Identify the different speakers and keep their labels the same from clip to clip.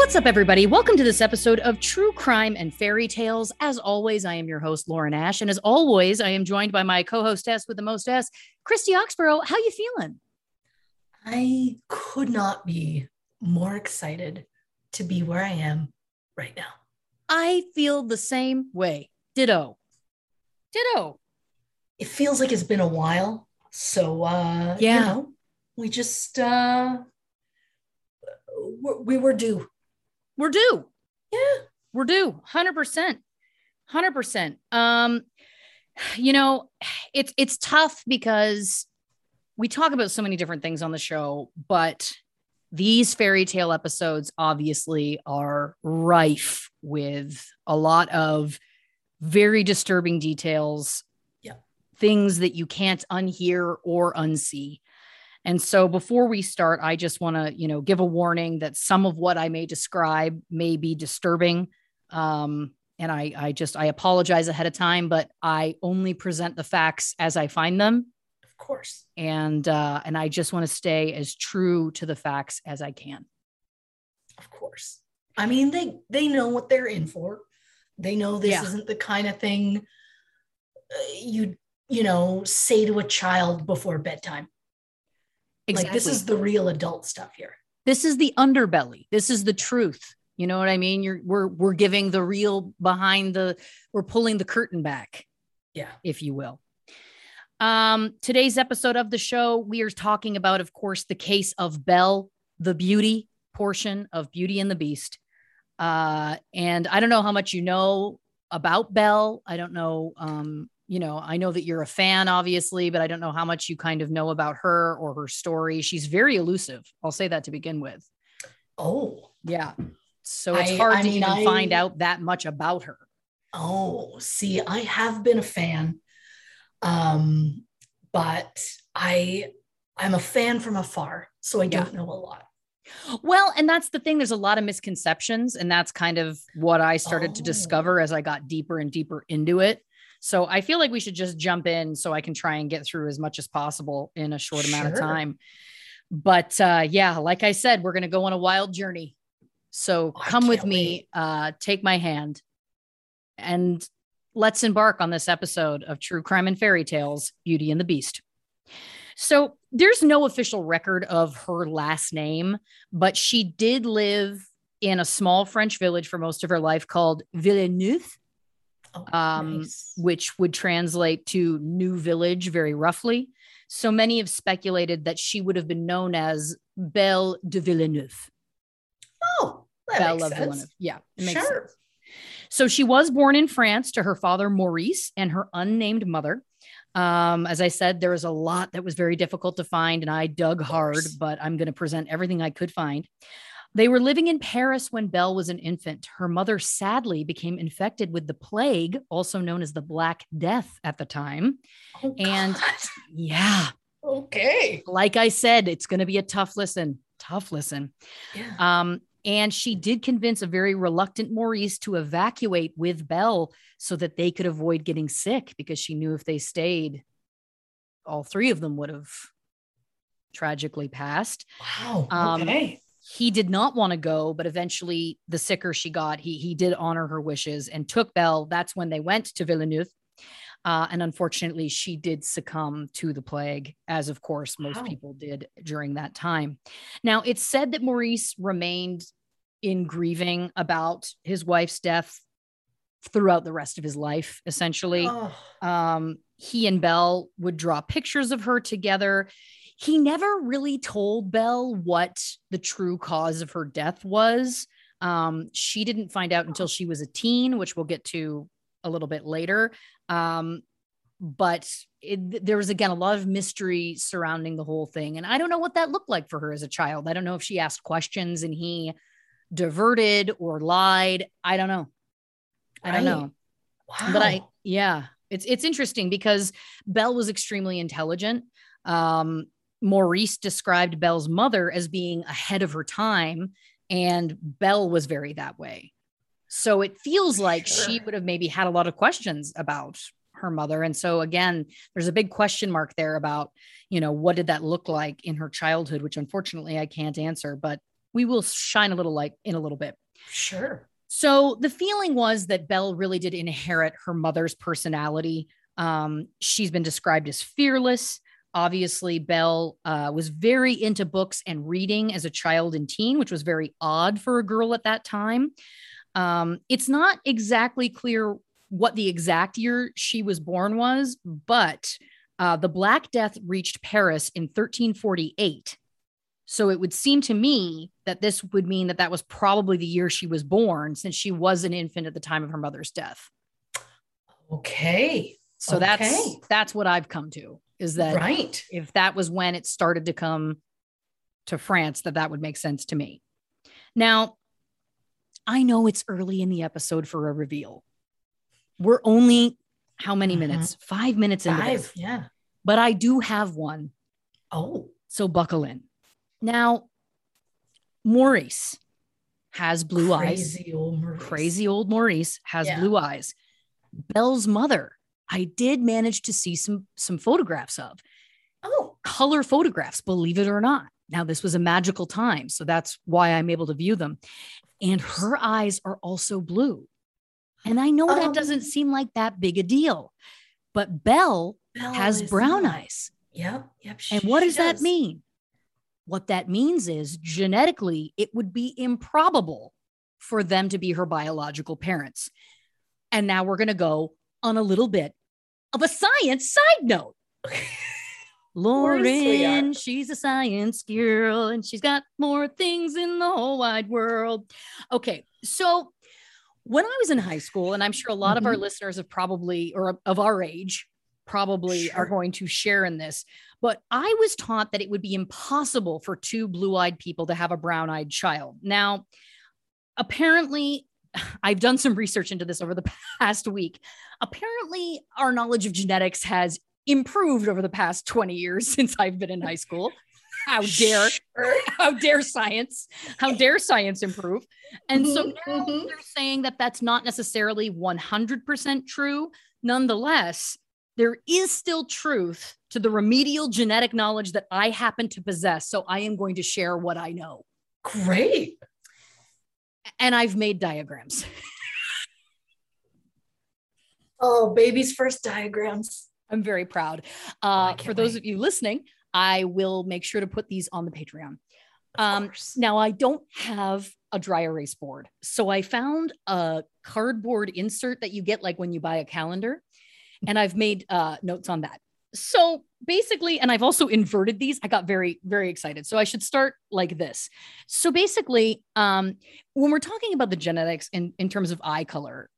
Speaker 1: What's up, everybody? Welcome to this episode of True Crime and Fairy Tales. As always, I am your host, Lauren Ash. And as always, I am joined by my co-hostess with the most S, Christy Oxborough. How you feeling?
Speaker 2: I could not be more excited to be where I am right now.
Speaker 1: I feel the same way. Ditto. Ditto.
Speaker 2: It feels like it's been a while. So, uh,
Speaker 1: Yeah.
Speaker 2: you know, we just, uh, we were due.
Speaker 1: We're due.
Speaker 2: Yeah.
Speaker 1: We're due. 100%. 100%. Um you know, it's it's tough because we talk about so many different things on the show, but these fairy tale episodes obviously are rife with a lot of very disturbing details.
Speaker 2: Yeah.
Speaker 1: Things that you can't unhear or unsee. And so before we start, I just want to, you know, give a warning that some of what I may describe may be disturbing. Um, and I, I just, I apologize ahead of time, but I only present the facts as I find them.
Speaker 2: Of course.
Speaker 1: And, uh, and I just want to stay as true to the facts as I can.
Speaker 2: Of course. I mean, they they know what they're in for. They know this
Speaker 1: Yeah.
Speaker 2: isn't the kind of thing uh, you you know say to a child before bedtime. Like this is the real adult stuff here.
Speaker 1: this is the underbelly. This is the truth. You know what I mean? You're, we're, we're giving the real behind the, we're pulling the curtain back.
Speaker 2: Yeah.
Speaker 1: if you will. Um, today's episode of the show, we are talking about, of course, the case of Belle, the beauty portion of Beauty and the Beast. Uh, and I don't know how much you know about Belle. I don't know, um, you know, I know that you're a fan, obviously, but I don't know how much you kind of know about her or her story. She's very elusive. I'll say that to begin with.
Speaker 2: Oh.
Speaker 1: Yeah. So it's
Speaker 2: I-
Speaker 1: hard
Speaker 2: I
Speaker 1: to
Speaker 2: mean,
Speaker 1: even
Speaker 2: I-
Speaker 1: find out that much about her.
Speaker 2: Oh, see, I have been a fan. Um, but I I'm a fan from afar, so I
Speaker 1: Yeah.
Speaker 2: don't know a lot.
Speaker 1: Well, and that's the thing. There's a lot of misconceptions, and that's kind of what I started to
Speaker 2: Oh.
Speaker 1: discover as I got deeper and deeper into it. So I feel like we should just jump in so I can try and get through as much as possible in a short amount of
Speaker 2: Sure.
Speaker 1: time. But uh, yeah, like I said, we're going to go on a wild journey. So come with me, uh, take my hand, and let's embark on this episode of True Crime and Fairy Tales Beauty and the Beast. So there's no official record of her last name, but she did live in a small French village for most of her life called Villeneuve,
Speaker 2: Oh,
Speaker 1: Um,
Speaker 2: nice.
Speaker 1: which would translate to new village very roughly. So many have speculated that she would have been known as Belle de Villeneuve.
Speaker 2: Oh, that
Speaker 1: Belle
Speaker 2: makes
Speaker 1: of
Speaker 2: sense.
Speaker 1: Villeneuve. Yeah, it makes
Speaker 2: Sure.
Speaker 1: sense. So she was born in France to her father Maurice and her unnamed mother. Um, as I said, there was a lot that was very difficult to find, and I dug hard, but I'm going to present everything I could find. They were living in Paris when Belle was an infant. Her mother sadly became infected with the plague, also known as the Black Death at the time. Oh, and yeah.
Speaker 2: Okay.
Speaker 1: Like I said, it's going to be a tough listen. Tough listen. Yeah. Um, and she did convince a very reluctant Maurice to evacuate with Belle so that they could avoid getting sick because she knew if they stayed, all three of them would have tragically passed.
Speaker 2: Wow. Um, okay. Um,
Speaker 1: he did not want to go, but eventually, the sicker she got, he he did honor her wishes and took Belle. That's when they went to Villeneuve. Uh, and unfortunately, she did succumb to the plague, as of course most wow. people did during that time. Now, it's said that Maurice remained in grieving about his wife's death throughout the rest of his life, essentially. Oh. Um, he and Belle would draw pictures of her together. He never really told Belle what the true cause of her death was. Um, she didn't find out until she was a teen, which we'll get to a little bit later. Um, but it, there was again a lot of mystery surrounding the whole thing, and I don't know what that looked like for her as a child. I don't know if she asked questions and he diverted or lied. I don't know. I don't know. Wow. But I, yeah, it's it's interesting because Belle was extremely intelligent. Um, Maurice described Belle's mother as being ahead of her time, and Belle was very that way. So it feels like sure. she would have maybe had a lot of questions about her mother. And so again, there's a big question mark there about, you know, what did that look like in her childhood, which unfortunately I can't answer, but we will shine a little light in a little bit.
Speaker 2: Sure.
Speaker 1: So the feeling was that Belle really did inherit her mother's personality. Um, she's been described as fearless. Obviously, Belle uh, was very into books and reading as a child and teen, which was very odd for a girl at that time. Um, it's not exactly clear what the exact year she was born was, but uh, the Black Death reached Paris in 1348. So it would seem to me that this would mean that that was probably the year she was born, since she was an infant at the time of her mother's death.
Speaker 2: Okay.
Speaker 1: So okay. that's that's what I've come to is that
Speaker 2: right
Speaker 1: if that was when it started to come to France, that that would make sense to me. Now, I know it's early in the episode for a reveal. We're only how many mm-hmm. minutes? Five minutes in.
Speaker 2: Five, yeah.
Speaker 1: But I do have one.
Speaker 2: Oh.
Speaker 1: So buckle in. Now, Maurice has blue
Speaker 2: Crazy
Speaker 1: eyes.
Speaker 2: Old Maurice.
Speaker 1: Crazy old Maurice has yeah. blue eyes. Belle's mother, I did manage to see some some photographs of.
Speaker 2: Oh,
Speaker 1: color photographs, believe it or not. Now, this was a magical time, so that's why I'm able to view them and her eyes are also blue. And I know that um, doesn't seem like that big a deal, but Belle, Belle has brown not. eyes.
Speaker 2: Yep. Yep.
Speaker 1: She, and what does, does that mean? What that means is genetically, it would be improbable for them to be her biological parents. And now we're going to go on a little bit of a science side note. Lauren, she's a science girl and she's got more things in the whole wide world. Okay, so when I was in high school, and I'm sure a lot mm-hmm. of our mm-hmm. listeners have probably, or of our age, probably sure. are going to share in this, but I was taught that it would be impossible for two blue eyed people to have a brown eyed child. Now, apparently, I've done some research into this over the past week. Apparently, our knowledge of genetics has improved over the past 20 years since I've been in high school. How dare, how dare science, how dare science improve? And so mm-hmm, now mm-hmm. they're saying that that's not necessarily 100% true. Nonetheless, there is still truth to the remedial genetic knowledge that I happen to possess. So I am going to share what I know.
Speaker 2: Great.
Speaker 1: And I've made diagrams.
Speaker 2: oh, baby's first diagrams.
Speaker 1: I'm very proud. Uh, for those wait. of you listening, I will make sure to put these on the Patreon. Um, now, I don't have a dry erase board. So I found a cardboard insert that you get like when you buy a calendar, and I've made uh, notes on that. So basically, and I've also inverted these. I got very, very excited. So I should start like this. So basically, um, when we're talking about the genetics in, in terms of eye color,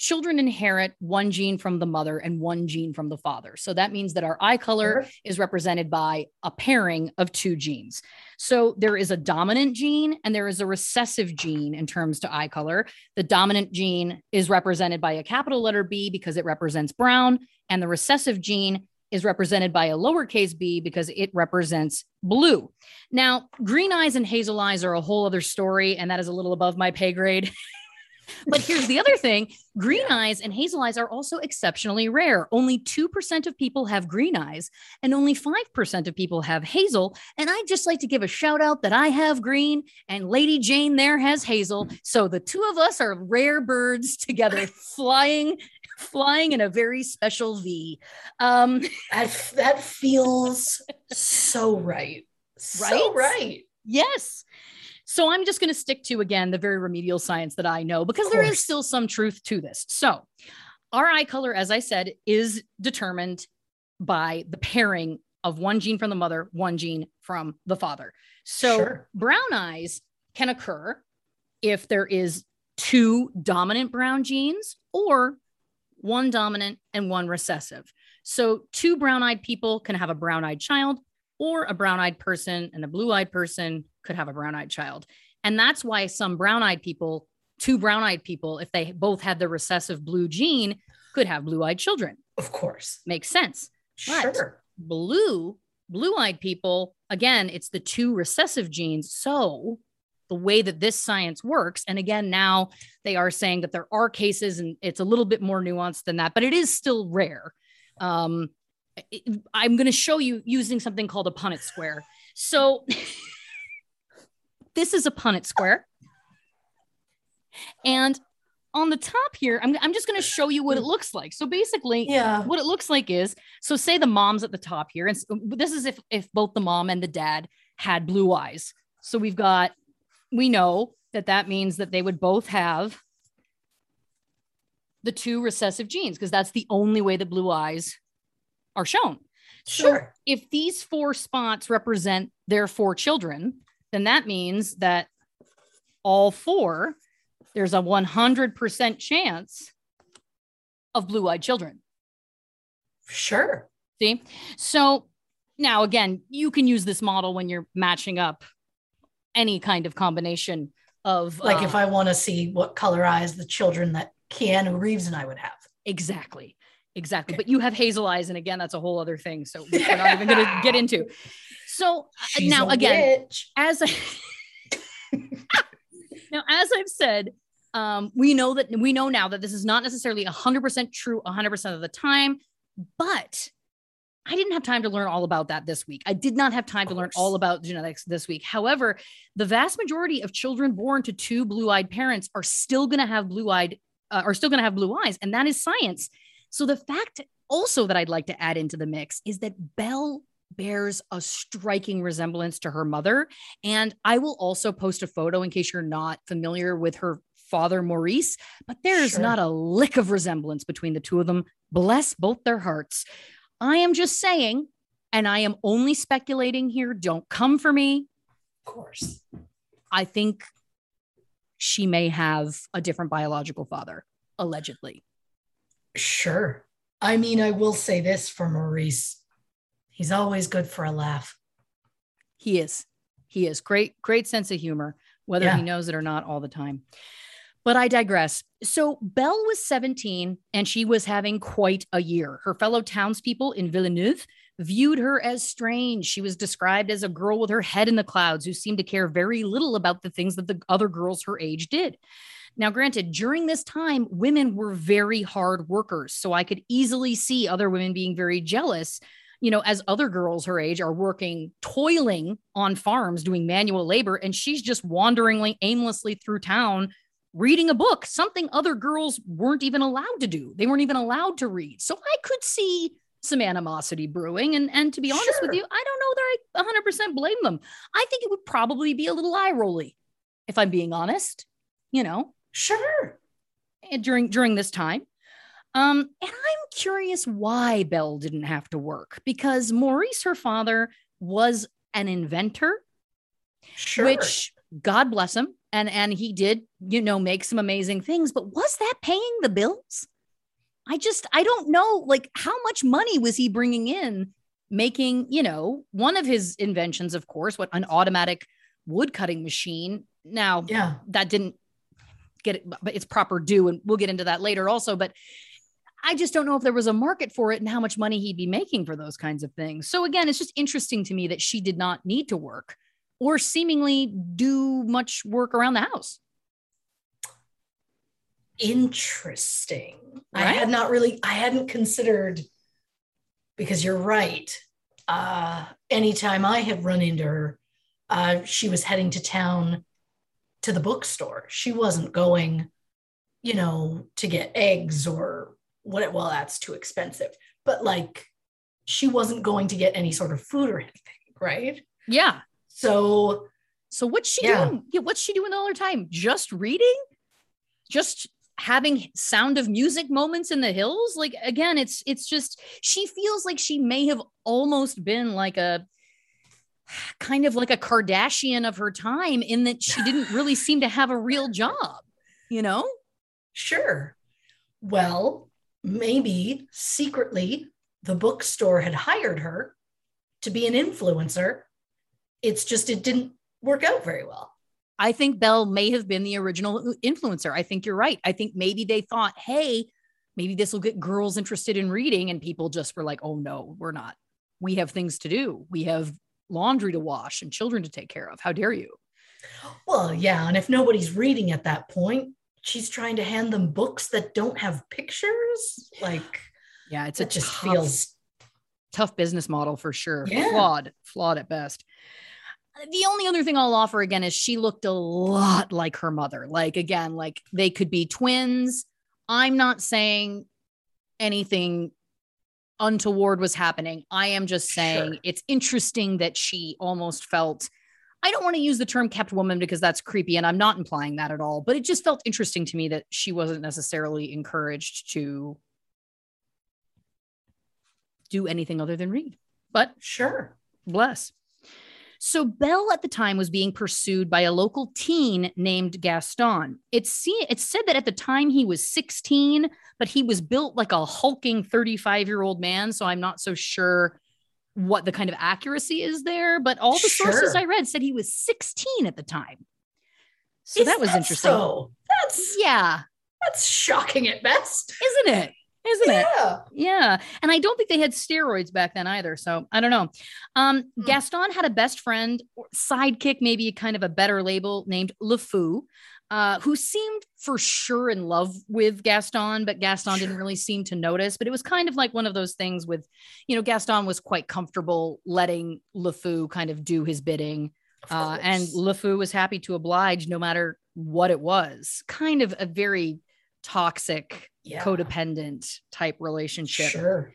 Speaker 1: children inherit one gene from the mother and one gene from the father. So that means that our eye color is represented by a pairing of two genes. So there is a dominant gene and there is a recessive gene in terms to eye color. The dominant gene is represented by a capital letter B because it represents brown, and the recessive gene is represented by a lowercase b because it represents blue. Now, green eyes and hazel eyes are a whole other story, and that is a little above my pay grade. but here's the other thing green eyes and hazel eyes are also exceptionally rare. Only 2% of people have green eyes, and only 5% of people have hazel. And I'd just like to give a shout out that I have green, and Lady Jane there has hazel. So the two of us are rare birds together flying flying in a very special V. Um,
Speaker 2: that, that feels so right. Right? So right.
Speaker 1: Yes. So I'm just going to stick to again the very remedial science that I know because there is still some truth to this. So our eye color, as I said, is determined by the pairing of one gene from the mother, one gene from the father. So sure. brown eyes can occur if there is two dominant brown genes or one dominant and one recessive. So, two brown eyed people can have a brown eyed child, or a brown eyed person and a blue eyed person could have a brown eyed child. And that's why some brown eyed people, two brown eyed people, if they both had the recessive blue gene, could have blue eyed children.
Speaker 2: Of course.
Speaker 1: Makes sense.
Speaker 2: Sure. But
Speaker 1: blue, blue eyed people, again, it's the two recessive genes. So the way that this science works. And again, now they are saying that there are cases and it's a little bit more nuanced than that, but it is still rare. Um, it, I'm going to show you using something called a Punnett square. So this is a Punnett square. And on the top here, I'm, I'm just going to show you what it looks like. So basically,
Speaker 2: yeah,
Speaker 1: what it looks like is so say the mom's at the top here, and this is if if both the mom and the dad had blue eyes. So we've got we know that that means that they would both have the two recessive genes because that's the only way that blue eyes are shown.
Speaker 2: Sure. So
Speaker 1: if these four spots represent their four children, then that means that all four, there's a 100% chance of blue eyed children.
Speaker 2: Sure.
Speaker 1: See? So now, again, you can use this model when you're matching up any kind of combination of
Speaker 2: like uh, if I want to see what color eyes the children that Keanu Reeves and I would have.
Speaker 1: Exactly. Exactly. Okay. But you have hazel eyes. And again, that's a whole other thing. So we're not even going to get into. So uh, She's now again, witch. as I, now, as I've said, um, we know that we know now that this is not necessarily 100% true 100% of the time, but I didn't have time to learn all about that this week. I did not have time to learn all about genetics this week. However, the vast majority of children born to two blue-eyed parents are still going to have blue-eyed uh, are still going to have blue eyes and that is science. So the fact also that I'd like to add into the mix is that Belle bears a striking resemblance to her mother and I will also post a photo in case you're not familiar with her father Maurice, but there's sure. not a lick of resemblance between the two of them. Bless both their hearts. I am just saying, and I am only speculating here. Don't come for me.
Speaker 2: Of course.
Speaker 1: I think she may have a different biological father, allegedly.
Speaker 2: Sure. I mean, I will say this for Maurice. He's always good for a laugh.
Speaker 1: He is. He is great, great sense of humor, whether yeah. he knows it or not all the time. But I digress. So Belle was 17 and she was having quite a year. Her fellow townspeople in Villeneuve viewed her as strange. She was described as a girl with her head in the clouds who seemed to care very little about the things that the other girls her age did. Now, granted, during this time, women were very hard workers. So I could easily see other women being very jealous, you know, as other girls her age are working, toiling on farms, doing manual labor, and she's just wandering aimlessly through town reading a book, something other girls weren't even allowed to do. They weren't even allowed to read. So I could see some animosity brewing. And, and to be honest sure. with you, I don't know that I 100% blame them. I think it would probably be a little eye rolly, if I'm being honest, you know?
Speaker 2: Sure.
Speaker 1: During, during this time. Um, and I'm curious why Belle didn't have to work because Maurice, her father, was an inventor,
Speaker 2: sure.
Speaker 1: which God bless him. And and he did you know make some amazing things but was that paying the bills? I just i don't know like how much money was he bringing in making you know one of his inventions of course what an automatic wood cutting machine. Now
Speaker 2: yeah.
Speaker 1: that didn't get it but it's proper due and we'll get into that later also but I just don't know if there was a market for it and how much money he'd be making for those kinds of things. So again, it's just interesting to me that she did not need to work or seemingly do much work around the house.
Speaker 2: Interesting. Right? I had not really, I hadn't considered because you're right. Uh, anytime I had run into her, uh, she was heading to town to the bookstore. She wasn't going, you know, to get eggs or what. Well, that's too expensive. But like, she wasn't going to get any sort of food or anything, right?
Speaker 1: Yeah.
Speaker 2: So,
Speaker 1: so what's she yeah. doing? Yeah, what's she doing all her time? Just reading? Just having sound of music moments in the hills? Like again, it's it's just she feels like she may have almost been like a kind of like a Kardashian of her time in that she didn't really seem to have a real job, you know?
Speaker 2: Sure. Well, maybe secretly the bookstore had hired her to be an influencer it's just, it didn't work out very well.
Speaker 1: I think Belle may have been the original influencer. I think you're right. I think maybe they thought, hey, maybe this will get girls interested in reading. And people just were like, oh, no, we're not. We have things to do. We have laundry to wash and children to take care of. How dare you?
Speaker 2: Well, yeah. And if nobody's reading at that point, she's trying to hand them books that don't have pictures. Like,
Speaker 1: yeah, it's a just tough, feels tough business model for sure. Yeah. Flawed, flawed at best the only other thing I'll offer again is she looked a lot like her mother. Like, again, like they could be twins. I'm not saying anything untoward was happening. I am just saying sure. it's interesting that she almost felt. I don't want to use the term kept woman because that's creepy and I'm not implying that at all, but it just felt interesting to me that she wasn't necessarily encouraged to do anything other than read. But
Speaker 2: sure.
Speaker 1: Bless. So Belle at the time was being pursued by a local teen named Gaston. It's seen, it's said that at the time he was 16, but he was built like a hulking 35 year old man. So I'm not so sure what the kind of accuracy is there. But all the sure. sources I read said he was 16 at the time. So
Speaker 2: is
Speaker 1: that was
Speaker 2: that
Speaker 1: interesting.
Speaker 2: So? That's
Speaker 1: yeah.
Speaker 2: That's shocking at best.
Speaker 1: Isn't it? Isn't
Speaker 2: yeah.
Speaker 1: it? Yeah. And I don't think they had steroids back then either. So I don't know. Um, hmm. Gaston had a best friend, sidekick, maybe kind of a better label named LeFou. Uh, who seemed for sure in love with Gaston, but Gaston sure. didn't really seem to notice. But it was kind of like one of those things with, you know, Gaston was quite comfortable letting LeFou kind of do his bidding. Uh, and LeFou was happy to oblige no matter what it was. Kind of a very toxic, yeah. codependent type relationship.
Speaker 2: Sure.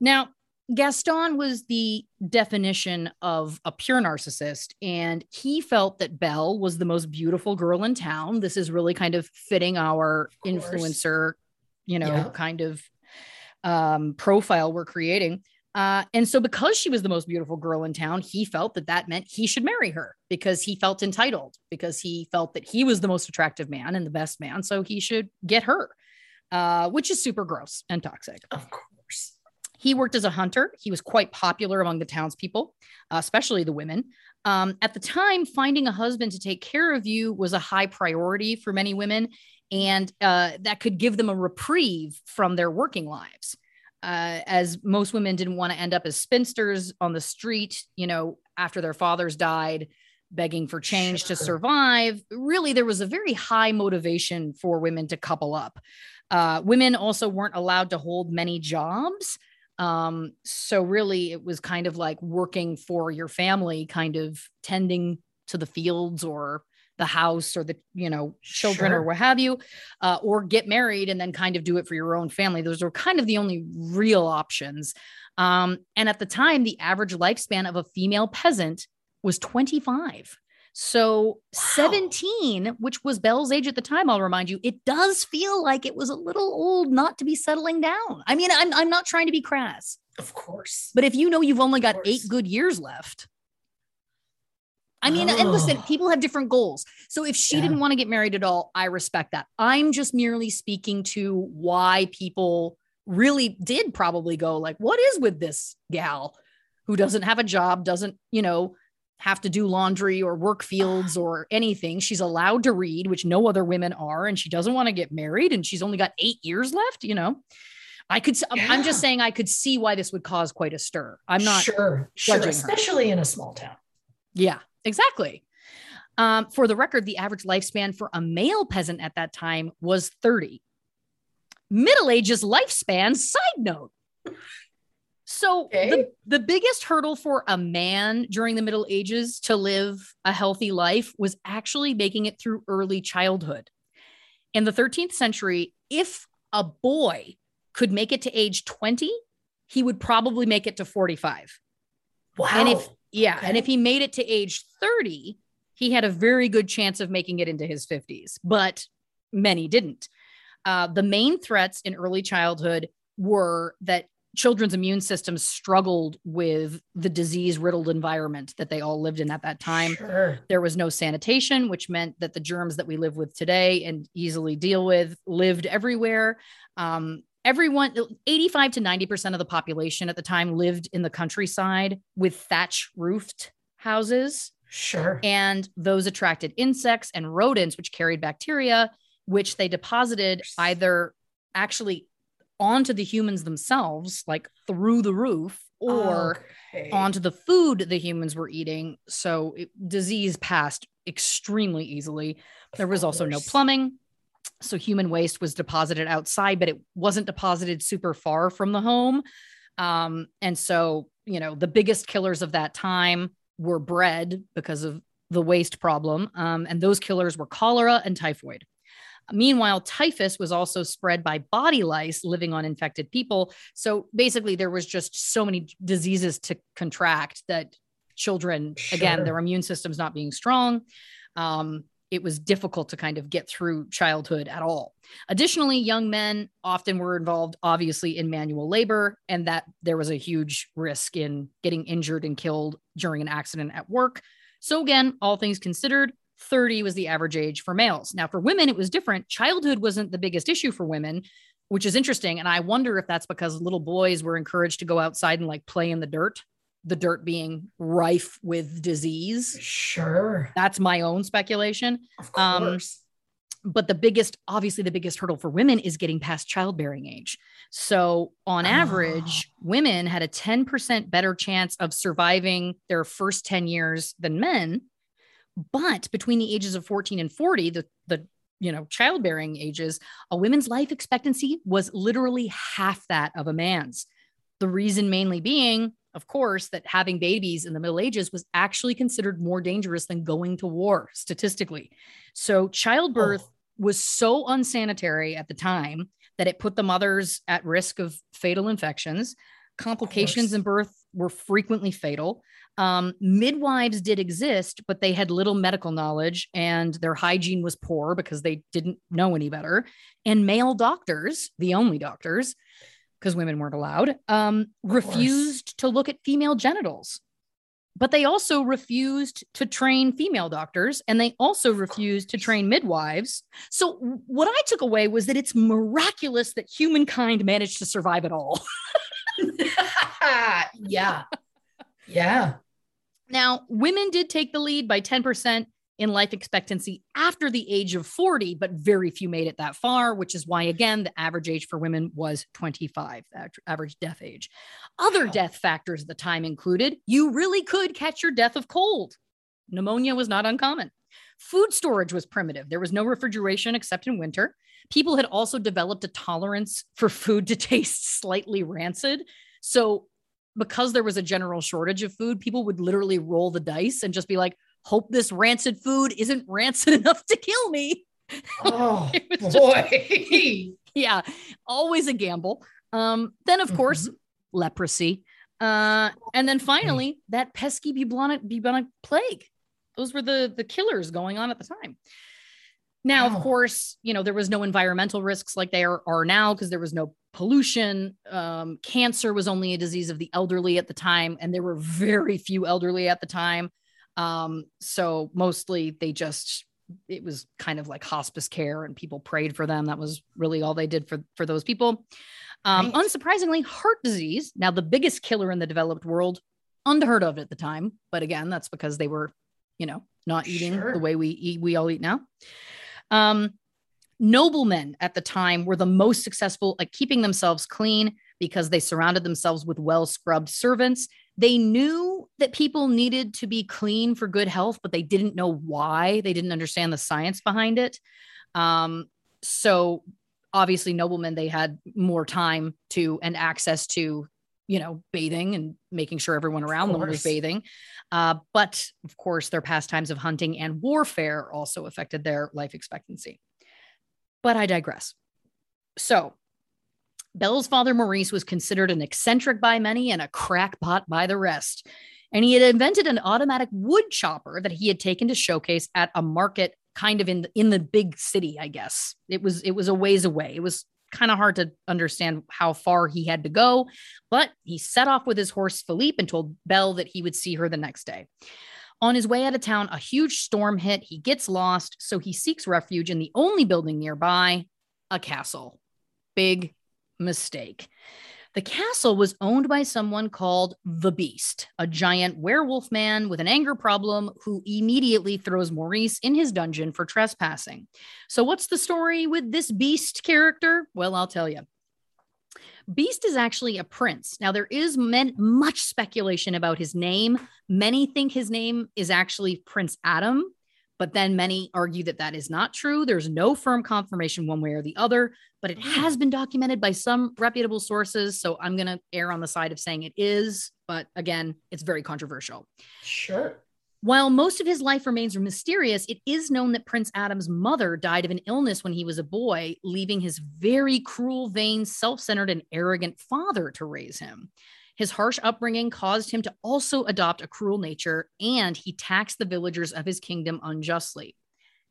Speaker 1: Now, Gaston was the definition of a pure narcissist, and he felt that Belle was the most beautiful girl in town. This is really kind of fitting our of influencer, you know, yeah. kind of um, profile we're creating. Uh, and so, because she was the most beautiful girl in town, he felt that that meant he should marry her because he felt entitled, because he felt that he was the most attractive man and the best man. So, he should get her, uh, which is super gross and toxic.
Speaker 2: Of course.
Speaker 1: He worked as a hunter. He was quite popular among the townspeople, uh, especially the women. Um, at the time, finding a husband to take care of you was a high priority for many women, and uh, that could give them a reprieve from their working lives uh, as most women didn't want to end up as spinsters on the street, you know, after their fathers died, begging for change sure. to survive. Really, there was a very high motivation for women to couple up. Uh, women also weren't allowed to hold many jobs. Um, so, really, it was kind of like working for your family, kind of tending to the fields or the house or the you know children sure. or what have you uh, or get married and then kind of do it for your own family. Those are kind of the only real options. Um, and at the time the average lifespan of a female peasant was 25 so wow. 17 which was belle's age at the time i'll remind you it does feel like it was a little old not to be settling down. I mean i'm, I'm not trying to be crass.
Speaker 2: Of course.
Speaker 1: But if you know you've only got eight good years left I mean, and listen,
Speaker 2: Oh.
Speaker 1: people have different goals. So if she
Speaker 2: Yeah.
Speaker 1: didn't want to get married at all, I respect that. I'm just merely speaking to why people really did probably go like, what is with this gal who doesn't have a job, doesn't, you know, have to do laundry or work fields or anything. She's allowed to read, which no other women are, and she doesn't want to get married and she's only got 8 years left, you know. I could s- I'm- just saying I could see why this would cause quite a stir. I'm not
Speaker 2: sure, sure,
Speaker 1: judging her.
Speaker 2: especially in a small town.
Speaker 1: Yeah, exactly. Um, for the record, the average lifespan for a male peasant at that time was 30. Middle Ages lifespan, side note. So
Speaker 2: Okay.
Speaker 1: the, the biggest hurdle for a man during the Middle Ages to live a healthy life was actually making it through early childhood. In the 13th century, if a boy could make it to age 20, he would probably make it to 45.
Speaker 2: Wow.
Speaker 1: And if yeah, and if he made it to age 30, he had a very good chance of making it into his 50s, but many didn't. Uh, the main threats in early childhood were that children's immune systems struggled with the disease riddled environment that they all lived in at that time.
Speaker 2: Sure.
Speaker 1: There was no sanitation, which meant that the germs that we live with today and easily deal with lived everywhere. Um, everyone, 85 to 90% of the population at the time lived in the countryside with thatch roofed houses.
Speaker 2: Sure.
Speaker 1: And those attracted insects and rodents, which carried bacteria, which they deposited either actually onto the humans themselves, like through the roof, or
Speaker 2: Okay.
Speaker 1: onto the food the humans were eating. So it, disease passed extremely easily. There was also no plumbing. So human waste was deposited outside, but it wasn't deposited super far from the home. Um, and so, you know, the biggest killers of that time were bred because of the waste problem. Um, and those killers were cholera and typhoid. Meanwhile, typhus was also spread by body lice living on infected people. So basically, there was just so many diseases to contract that children, again, their immune systems not being strong, um, it was difficult to kind of get through childhood at all. Additionally, young men often were involved, obviously, in manual labor, and that there was a huge risk in getting injured and killed during an accident at work. So, again, all things considered, 30 was the average age for males. Now, for women, it was different. Childhood wasn't the biggest issue for women, which is interesting. And I wonder if that's because little boys were encouraged to go outside and like play in the dirt, the dirt being rife with disease.
Speaker 2: Sure.
Speaker 1: That's my own speculation.
Speaker 2: Of
Speaker 1: Um,
Speaker 2: course.
Speaker 1: But the biggest, obviously, the biggest hurdle for women is getting past childbearing age. So, on average, women had a 10% better chance of surviving their first 10 years than men. But between the ages of 14 and 40, the, the you know, childbearing ages, a woman's life expectancy was literally half that of a man's. The reason mainly being, of course, that having babies in the Middle Ages was actually considered more dangerous than going to war statistically. So childbirth
Speaker 2: Oh.
Speaker 1: was so unsanitary at the time that it put the mothers at risk of fatal infections. Complications in birth were frequently fatal. Um, midwives did exist, but they had little medical knowledge and their hygiene was poor because they didn't know any better. And male doctors, the only doctors, because women weren't allowed, um,
Speaker 2: course.
Speaker 1: refused to look at female genitals. But they also refused to train female doctors and they also refused to train midwives. So, what I took away was that it's miraculous that humankind managed to survive at all.
Speaker 2: yeah. Yeah.
Speaker 1: Now, women did take the lead by 10% in life expectancy after the age of 40, but very few made it that far, which is why, again, the average age for women was 25, the average death age. Other
Speaker 2: Wow.
Speaker 1: death factors at the time included you really could catch your death of cold. Pneumonia was not uncommon. Food storage was primitive. There was no refrigeration except in winter. People had also developed a tolerance for food to taste slightly rancid. So, because there was a general shortage of food, people would literally roll the dice and just be like, hope this rancid food isn't rancid enough to kill me.
Speaker 2: Oh
Speaker 1: was just-
Speaker 2: boy.
Speaker 1: Yeah, always a gamble. Um, then, of course, leprosy. Uh, and then finally, that pesky bubonic, bubonic plague. Those were the, the killers going on at the time. Now,
Speaker 2: Wow.
Speaker 1: of course, you know, there was no environmental risks like there are now because there was no pollution. Um, cancer was only a disease of the elderly at the time, and there were very few elderly at the time. Um, so mostly they just it was kind of like hospice care and people prayed for them. That was really all they did for for those people. Um,
Speaker 2: Right.
Speaker 1: Unsurprisingly, heart disease, now the biggest killer in the developed world, unheard of at the time. But again, that's because they were, you know, not eating
Speaker 2: Sure.
Speaker 1: the way we eat, we all eat now. Um, noblemen at the time were the most successful at keeping themselves clean because they surrounded themselves with well scrubbed servants. They knew that people needed to be clean for good health, but they didn't know why. They didn't understand the science behind it. Um, so obviously, noblemen they had more time to and access to, you know, bathing and making sure everyone around them was bathing. Uh, but of course, their pastimes of hunting and warfare also affected their life expectancy. But I digress. So, Belle's father, Maurice, was considered an eccentric by many and a crackpot by the rest. And he had invented an automatic wood chopper that he had taken to showcase at a market kind of in the, in the big city, I guess. It was it was a ways away. It was kind of hard to understand how far he had to go, but he set off with his horse Philippe and told Belle that he would see her the next day. On his way out of town, a huge storm hit. He gets lost, so he seeks refuge in the only building nearby, a castle. Big mistake. The castle was owned by someone called the Beast, a giant werewolf man with an anger problem who immediately throws Maurice in his dungeon for trespassing. So, what's the story with this Beast character? Well, I'll tell you. Beast is actually a prince. Now, there is men- much speculation about his name. Many think his name is actually Prince Adam, but then many argue that that is not true. There's no firm confirmation one way or the other, but it mm. has been documented by some reputable sources. So I'm going to err on the side of saying it is, but again, it's very controversial.
Speaker 2: Sure.
Speaker 1: While most of his life remains mysterious, it is known that Prince Adam's mother died of an illness when he was a boy, leaving his very cruel, vain, self centered, and arrogant father to raise him. His harsh upbringing caused him to also adopt a cruel nature, and he taxed the villagers of his kingdom unjustly.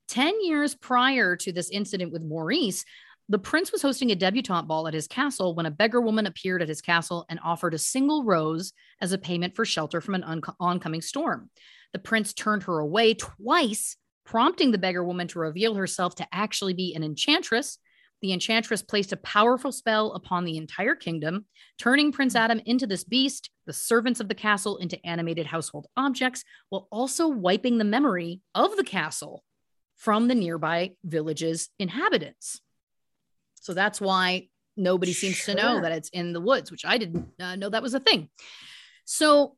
Speaker 1: 10 years prior to this incident with Maurice, the prince was hosting a debutante ball at his castle when a beggar woman appeared at his castle and offered a single rose as a payment for shelter from an unco- oncoming storm. The prince turned her away twice, prompting the beggar woman to reveal herself to actually be an enchantress. The enchantress placed a powerful spell upon the entire kingdom, turning Prince hmm. Adam into this beast, the servants of the castle into animated household objects, while also wiping the memory of the castle from the nearby village's inhabitants. So that's why nobody seems to know that it's in the woods, which I didn't uh, know that was a thing. So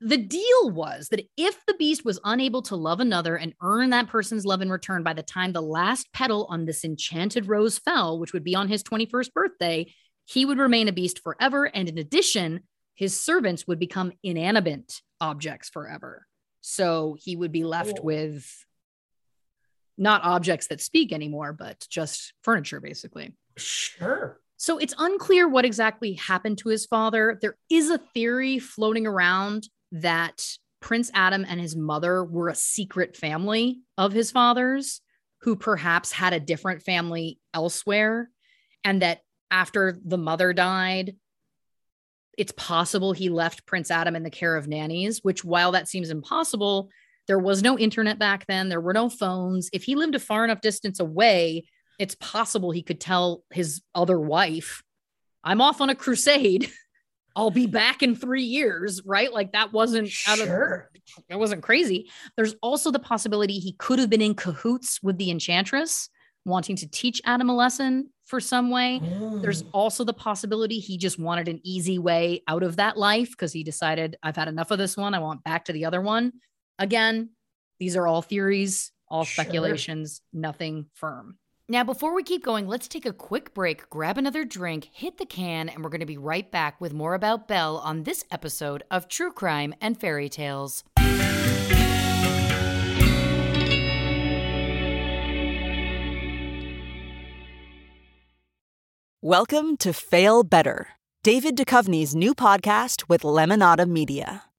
Speaker 1: the deal was that if the beast was unable to love another and earn that person's love in return by the time the last petal on this enchanted rose fell, which would be on his 21st birthday, he would remain a beast forever. And in addition, his servants would become inanimate objects forever. So he would be left
Speaker 2: Cool.
Speaker 1: with not objects that speak anymore, but just furniture, basically.
Speaker 2: Sure.
Speaker 1: So it's unclear what exactly happened to his father. There is a theory floating around that Prince Adam and his mother were a secret family of his father's who perhaps had a different family elsewhere. And that after the mother died, it's possible he left Prince Adam in the care of nannies, which, while that seems impossible, there was no internet back then. There were no phones. If he lived a far enough distance away, it's possible he could tell his other wife, I'm off on a crusade. I'll be back in three years, right? Like that wasn't out of
Speaker 2: Sure.
Speaker 1: that wasn't crazy. There's also the possibility he could have been in cahoots with the enchantress, wanting to teach Adam a lesson for some way. There's
Speaker 2: Mm.
Speaker 1: also the possibility he just wanted an easy way out of that life because he decided, I've had enough of this one. I want back to the other one. Again, these are all theories, all
Speaker 2: Sure.
Speaker 1: speculations, nothing firm. Now, before we keep going, let's take a quick break, grab another drink, hit the can, and we're going to be right back with more about Belle on this episode of True Crime and Fairy Tales.
Speaker 3: Welcome to Fail Better, David Duchovny's new podcast with Lemonada Media.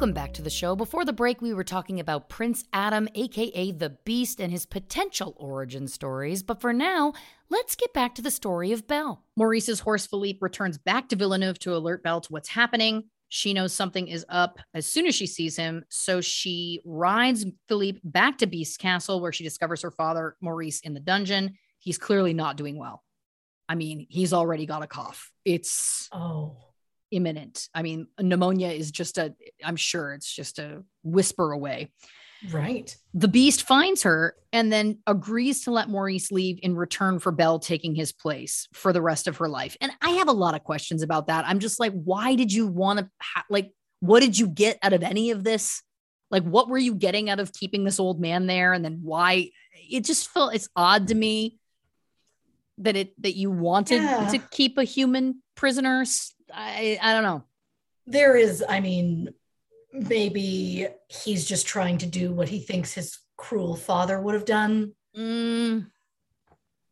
Speaker 1: Welcome back to the show. Before the break, we were talking about Prince Adam, aka the Beast, and his potential origin stories. But for now, let's get back to the story of Belle. Maurice's horse Philippe returns back to Villeneuve to alert Belle to what's happening. She knows something is up as soon as she sees him. So she rides Philippe back to Beast Castle, where she discovers her father, Maurice, in the dungeon. He's clearly not doing well. I mean, he's already got a cough. It's
Speaker 2: oh
Speaker 1: imminent. I mean, pneumonia is just a, I'm sure it's just a whisper away.
Speaker 2: Right.
Speaker 1: The beast finds her and then agrees to let Maurice leave in return for Belle taking his place for the rest of her life. And I have a lot of questions about that. I'm just like, why did you want to, ha- like, what did you get out of any of this? Like, what were you getting out of keeping this old man there? And then why? It just felt, it's odd to me that it, that you wanted yeah. to keep a human prisoner I I don't know.
Speaker 2: There is, I mean, maybe he's just trying to do what he thinks his cruel father would have done.
Speaker 1: Mm.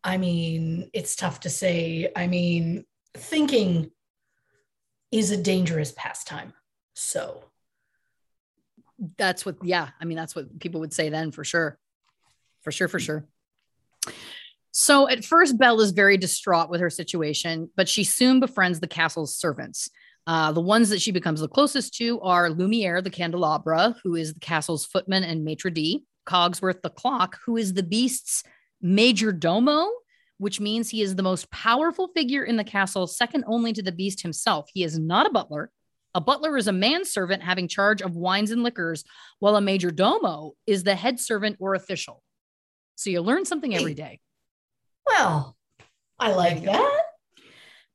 Speaker 2: I mean, it's tough to say. I mean, thinking is a dangerous pastime. So
Speaker 1: that's what, yeah. I mean, that's what people would say then for sure. For sure, for sure. So at first, Belle is very distraught with her situation, but she soon befriends the castle's servants. Uh, the ones that she becomes the closest to are Lumiere the candelabra, who is the castle's footman and maitre d', Cogsworth the clock, who is the beast's major domo, which means he is the most powerful figure in the castle, second only to the beast himself. He is not a butler. A butler is a manservant having charge of wines and liquors, while a major domo is the head servant or official. So you learn something every day.
Speaker 2: Well, I like that.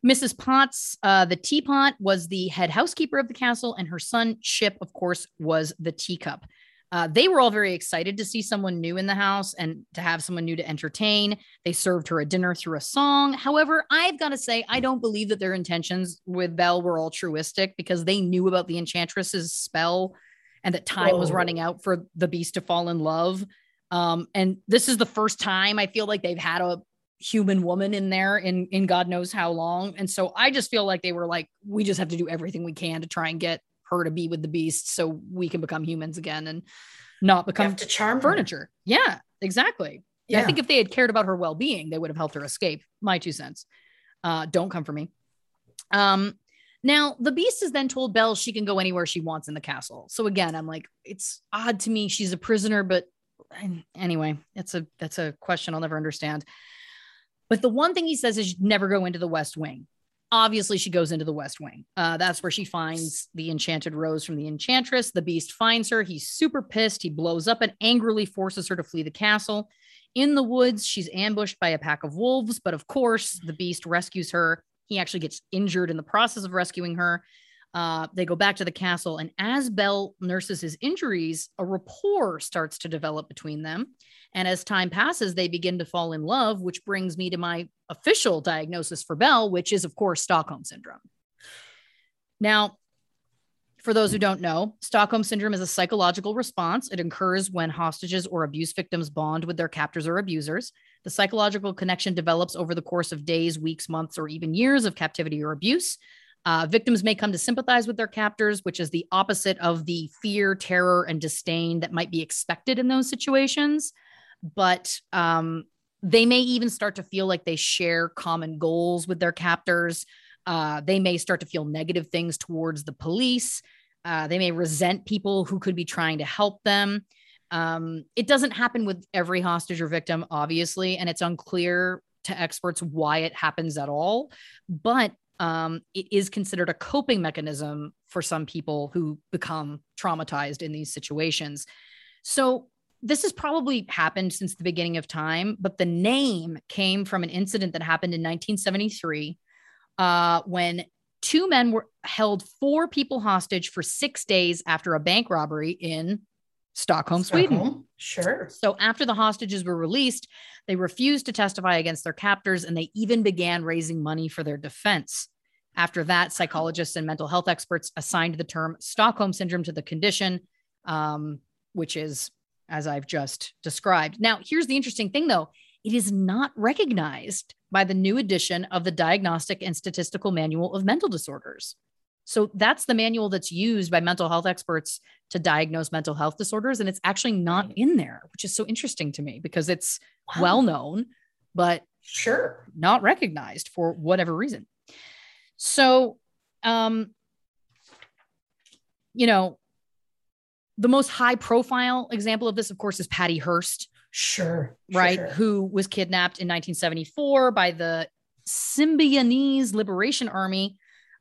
Speaker 1: Mrs. Potts, uh, the teapot, was the head housekeeper of the castle, and her son, Chip, of course, was the teacup. Uh, they were all very excited to see someone new in the house and to have someone new to entertain. They served her a dinner through a song. However, I've got to say, I don't believe that their intentions with Belle were altruistic because they knew about the enchantress's spell and that time Whoa. was running out for the beast to fall in love. Um, and this is the first time I feel like they've had a human woman in there in in God knows how long. And so I just feel like they were like, we just have to do everything we can to try and get her to be with the beast so we can become humans again and not become
Speaker 2: to charm
Speaker 1: furniture.
Speaker 2: Her.
Speaker 1: Yeah, exactly. Yeah. I think if they had cared about her well-being, they would have helped her escape. My two cents. Uh, don't come for me. Um, now the beast is then told Belle she can go anywhere she wants in the castle. So again, I'm like, it's odd to me. She's a prisoner, but anyway, that's a that's a question I'll never understand. But the one thing he says is never go into the West Wing. Obviously, she goes into the West Wing. Uh, that's where she finds the enchanted rose from the enchantress. The beast finds her. He's super pissed. He blows up and angrily forces her to flee the castle. In the woods, she's ambushed by a pack of wolves, but of course, the beast rescues her. He actually gets injured in the process of rescuing her. Uh, they go back to the castle, and as Belle nurses his injuries, a rapport starts to develop between them. And as time passes, they begin to fall in love, which brings me to my official diagnosis for Belle, which is, of course, Stockholm Syndrome. Now, for those who don't know, Stockholm Syndrome is a psychological response. It occurs when hostages or abuse victims bond with their captors or abusers. The psychological connection develops over the course of days, weeks, months, or even years of captivity or abuse. Uh, victims may come to sympathize with their captors, which is the opposite of the fear, terror, and disdain that might be expected in those situations but um, they may even start to feel like they share common goals with their captors. Uh, they may start to feel negative things towards the police. Uh, they may resent people who could be trying to help them. Um, it doesn't happen with every hostage or victim, obviously, and it's unclear to experts why it happens at all. But um, it is considered a coping mechanism for some people who become traumatized in these situations. So, this has probably happened since the beginning of time, but the name came from an incident that happened in 1973 uh, when two men were held four people hostage for six days after a bank robbery in Stockholm, Stockholm, Sweden.
Speaker 2: Sure.
Speaker 1: So after the hostages were released, they refused to testify against their captors and they even began raising money for their defense. After that, psychologists and mental health experts assigned the term Stockholm syndrome to the condition, um, which is as I've just described. Now, here's the interesting thing though it is not recognized by the new edition of the Diagnostic and Statistical Manual of Mental Disorders. So that's the manual that's used by mental health experts to diagnose mental health disorders. And it's actually not in there, which is so interesting to me because it's wow. well known, but
Speaker 2: sure
Speaker 1: not recognized for whatever reason. So, um, you know, the most high profile example of this, of course, is Patty Hearst.
Speaker 2: Sure.
Speaker 1: Right.
Speaker 2: Sure,
Speaker 1: Who was kidnapped in 1974 by the Symbionese Liberation Army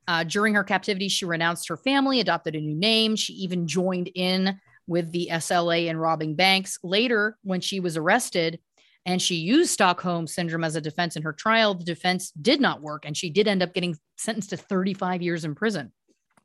Speaker 1: uh, during her captivity, she renounced her family, adopted a new name. She even joined in with the SLA in robbing banks. Later, when she was arrested and she used Stockholm syndrome as a defense in her trial, the defense did not work. And she did end up getting sentenced to 35 years in prison,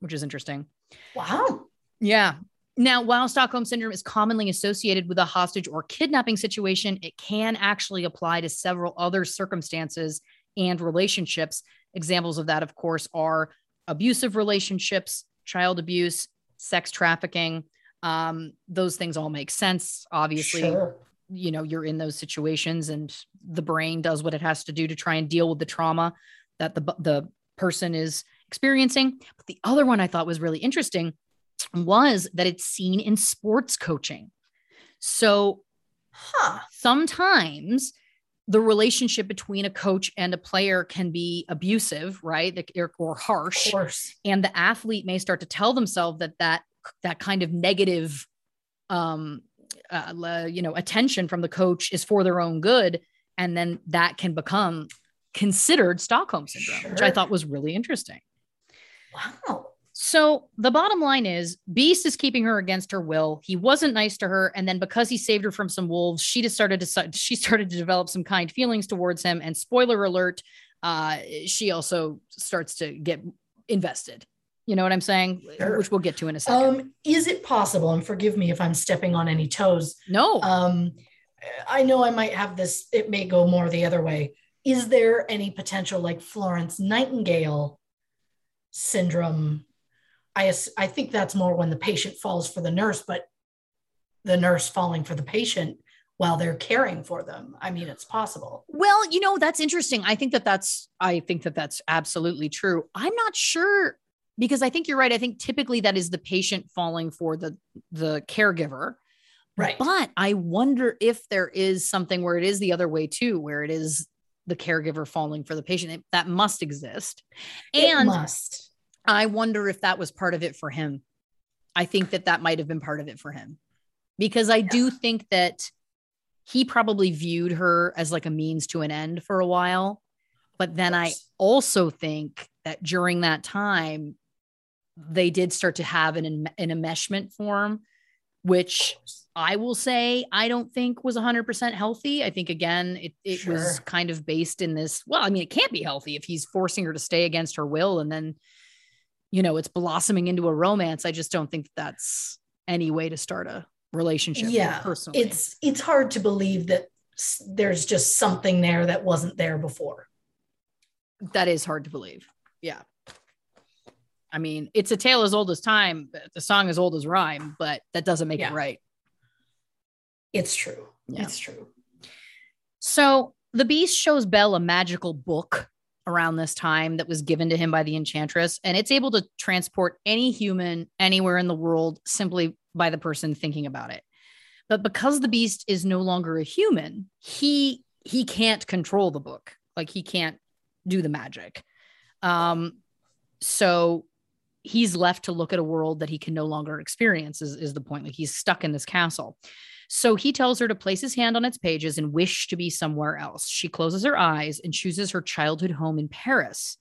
Speaker 1: which is interesting.
Speaker 2: Wow.
Speaker 1: Yeah. Now, while Stockholm syndrome is commonly associated with a hostage or kidnapping situation, it can actually apply to several other circumstances and relationships Examples of that, of course, are abusive relationships, child abuse, sex trafficking. Um, those things all make sense. Obviously, sure. you know, you're in those situations and the brain does what it has to do to try and deal with the trauma that the, the person is experiencing. But the other one I thought was really interesting was that it's seen in sports coaching. So huh. sometimes the relationship between a coach and a player can be abusive, right? Or harsh. And the athlete may start to tell themselves that that that kind of negative um uh, you know attention from the coach is for their own good and then that can become considered Stockholm syndrome, sure. which I thought was really interesting.
Speaker 2: Wow.
Speaker 1: So the bottom line is Beast is keeping her against her will. He wasn't nice to her. And then because he saved her from some wolves, she just started to she started to develop some kind feelings towards him. And spoiler alert, uh, she also starts to get invested. You know what I'm saying? Sure. Which we'll get to in a second.
Speaker 2: Um, is it possible, and forgive me if I'm stepping on any toes.
Speaker 1: No.
Speaker 2: Um, I know I might have this, it may go more the other way. Is there any potential like Florence Nightingale syndrome I, I think that's more when the patient falls for the nurse, but the nurse falling for the patient while they're caring for them. I mean, it's possible.
Speaker 1: Well, you know, that's interesting. I think that that's, I think that that's absolutely true. I'm not sure because I think you're right. I think typically that is the patient falling for the, the caregiver.
Speaker 2: Right.
Speaker 1: But I wonder if there is something where it is the other way too, where it is the caregiver falling for the patient. That must exist.
Speaker 2: And it must
Speaker 1: I wonder if that was part of it for him. I think that that might have been part of it for him because I yeah. do think that he probably viewed her as like a means to an end for a while. But then I also think that during that time, they did start to have an, an enmeshment form, which I will say I don't think was 100% healthy. I think, again, it, it sure. was kind of based in this. Well, I mean, it can't be healthy if he's forcing her to stay against her will and then you know it's blossoming into a romance i just don't think that's any way to start a relationship
Speaker 2: yeah
Speaker 1: personally.
Speaker 2: it's it's hard to believe that there's just something there that wasn't there before.
Speaker 1: That is hard to believe yeah. I mean it's a tale as old as time the song as old as rhyme but that doesn't make yeah. it right.
Speaker 2: It's true yeah. it's true.
Speaker 1: So the beast shows belle a magical book around this time that was given to him by the enchantress and it's able to transport any human anywhere in the world simply by the person thinking about it but because the beast is no longer a human he he can't control the book like he can't do the magic Um, so he's left to look at a world that he can no longer experience, is, is the point. Like he's stuck in this castle. So he tells her to place his hand on its pages and wish to be somewhere else. She closes her eyes and chooses her childhood home in Paris.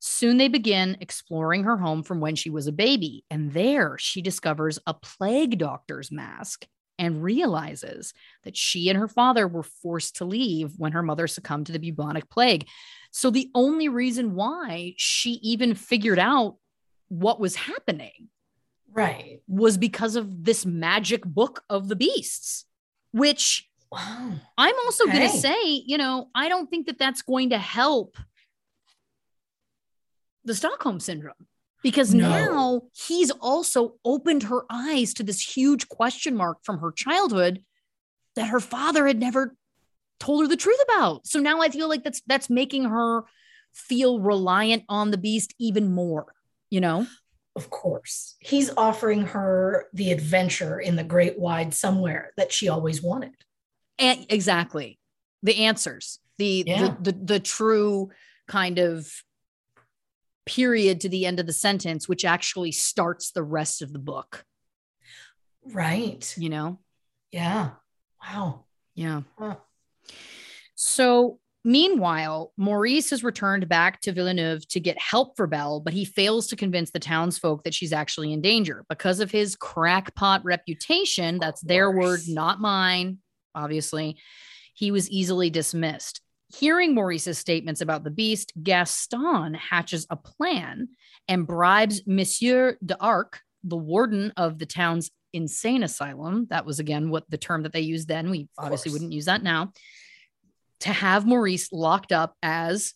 Speaker 1: Soon they begin exploring her home from when she was a baby. And there she discovers a plague doctor's mask and realizes that she and her father were forced to leave when her mother succumbed to the bubonic plague. So the only reason why she even figured out what was happening
Speaker 2: Right.
Speaker 1: was because of this magic book of the beasts, which
Speaker 2: Wow.
Speaker 1: I'm also going to say, you know, I don't think that that's going to help the Stockholm syndrome because
Speaker 2: No.
Speaker 1: now he's also opened her eyes to this huge question mark from her childhood that her father had never told her the truth about. So now I feel like that's that's making her feel reliant on the beast even more, you know?
Speaker 2: Of course. He's offering her the adventure in the great wide somewhere that she always wanted.
Speaker 1: And exactly. The answers. The,
Speaker 2: Yeah.
Speaker 1: the the the true kind of period to the end of the sentence which actually starts the rest of the book,
Speaker 2: Right.
Speaker 1: you know?
Speaker 2: Yeah. Wow.
Speaker 1: Yeah.
Speaker 2: Huh.
Speaker 1: So, meanwhile, Maurice has returned back to Villeneuve to get help for Belle, but he fails to convince the townsfolk that she's actually in danger because of his crackpot reputation. That's their word, not mine, obviously. He was easily dismissed. Hearing Maurice's statements about the beast, Gaston hatches a plan and bribes Monsieur d'Arc, the warden of the town's insane asylum. That was again what the term that they used then. We obviously wouldn't use that now. To have Maurice locked up as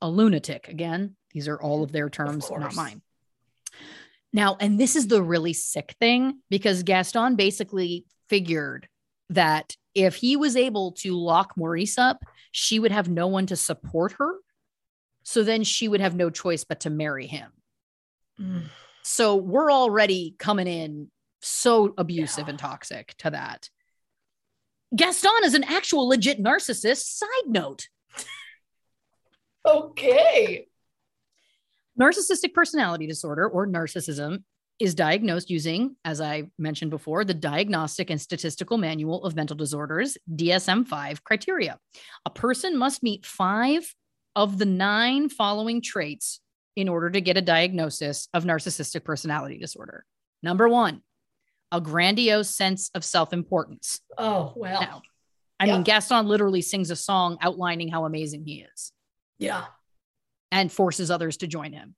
Speaker 1: a lunatic. Again, these are all of their terms, not mine. Now, and this is the really sick thing because Gaston basically figured that if he was able to lock Maurice up, she would have no one to support her. So then she would have no choice but to marry him.
Speaker 2: Mm.
Speaker 1: So we're already coming in so abusive
Speaker 2: Yeah.
Speaker 1: and toxic to that. Gaston is an actual legit narcissist. Side note
Speaker 2: Okay.
Speaker 1: narcissistic personality disorder or narcissism is diagnosed using, as I mentioned before, the Diagnostic and Statistical Manual of Mental Disorders, DSM 5 criteria. A person must meet five of the nine following traits in order to get a diagnosis of narcissistic personality disorder. Number one, a grandiose sense of self importance.
Speaker 2: Oh, well.
Speaker 1: Now, I
Speaker 2: Yeah.
Speaker 1: mean, Gaston literally sings a song outlining how amazing he is
Speaker 2: Yeah.
Speaker 1: and forces others to join him.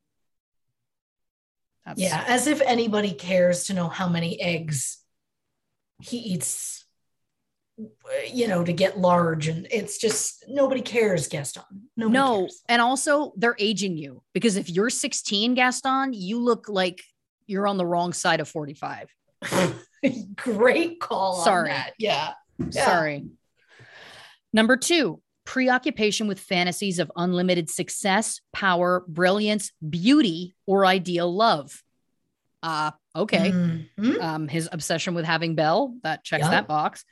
Speaker 1: That's,
Speaker 2: Yeah. As if anybody cares to know how many eggs he eats, you know, to get large. And it's just nobody cares, Gaston. Nobody
Speaker 1: no,
Speaker 2: cares.
Speaker 1: and also they're aging you because if you're 16, Gaston, you look like you're on the wrong side of 45.
Speaker 2: Great call. on
Speaker 1: Sorry.
Speaker 2: that. Yeah. Yeah.
Speaker 1: Sorry. Number two, preoccupation with fantasies of unlimited success, power, brilliance, beauty, or ideal love. Uh, okay.
Speaker 2: Mhm.
Speaker 1: um, his obsession with having Belle, that checks
Speaker 2: Yeah.
Speaker 1: that box.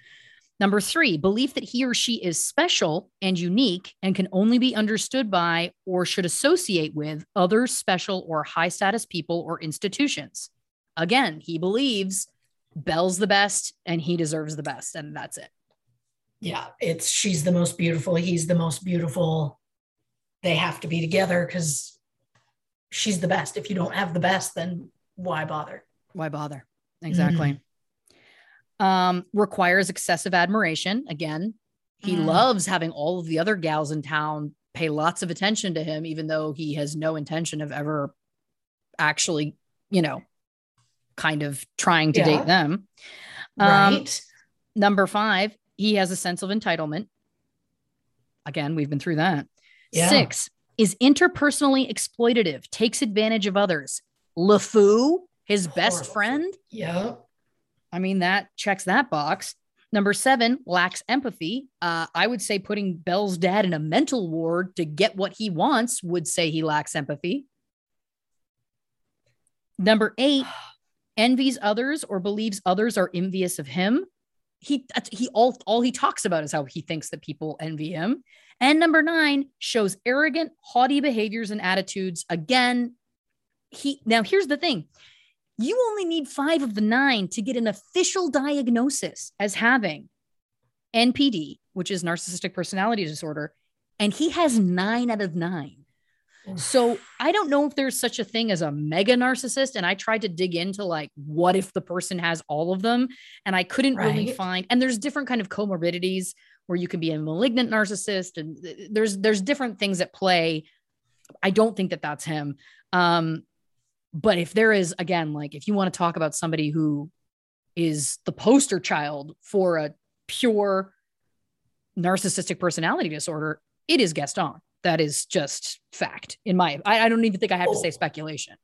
Speaker 1: Number three, belief that he or she is special and unique and can only be understood by or should associate with other special or high status people or institutions. Again, he believes Belle's the best and he deserves the best, and that's it.
Speaker 2: Yeah. It's she's the most beautiful. He's the most beautiful. They have to be together because she's the best. If you don't have the best, then why bother?
Speaker 1: Why bother? Exactly. Um, requires excessive admiration. Again, he
Speaker 2: Mm.
Speaker 1: loves having all of the other gals in town pay lots of attention to him, even though he has no intention of ever actually, you know, kind of trying to
Speaker 2: Yeah.
Speaker 1: date them. Um,
Speaker 2: Right.
Speaker 1: Number five, he has a sense of entitlement. Again, we've been through that.
Speaker 2: Yeah.
Speaker 1: Six is interpersonally exploitative, takes advantage of others. LeFou, his best friend,
Speaker 2: Yeah.
Speaker 1: I mean, that checks that box. Number seven, lacks empathy. Uh, I would say putting Belle's dad in a mental ward to get what he wants would say he lacks empathy. Number eight, envies others or believes others are envious of him. he he all all he talks about is how he thinks that people envy him. And number nine shows arrogant, haughty behaviors and attitudes. Again, he now here's the thing. You only need five of the nine to get an official diagnosis as having NPD, which is narcissistic personality disorder, and he has nine out of nine. So I don't know if there's such a thing as a mega narcissist. And I tried to dig into like, what if the person has all of them? And I couldn't right. really find, and there's different kind of comorbidities where you can be a malignant narcissist and there's, there's different things at play. I don't think that that's him. Um, but if there is, again, like if you want to talk about somebody who is the poster child for a pure narcissistic personality disorder, it is Gaston. That is just fact in my, I, I don't even think I have oh. to say oh. speculation.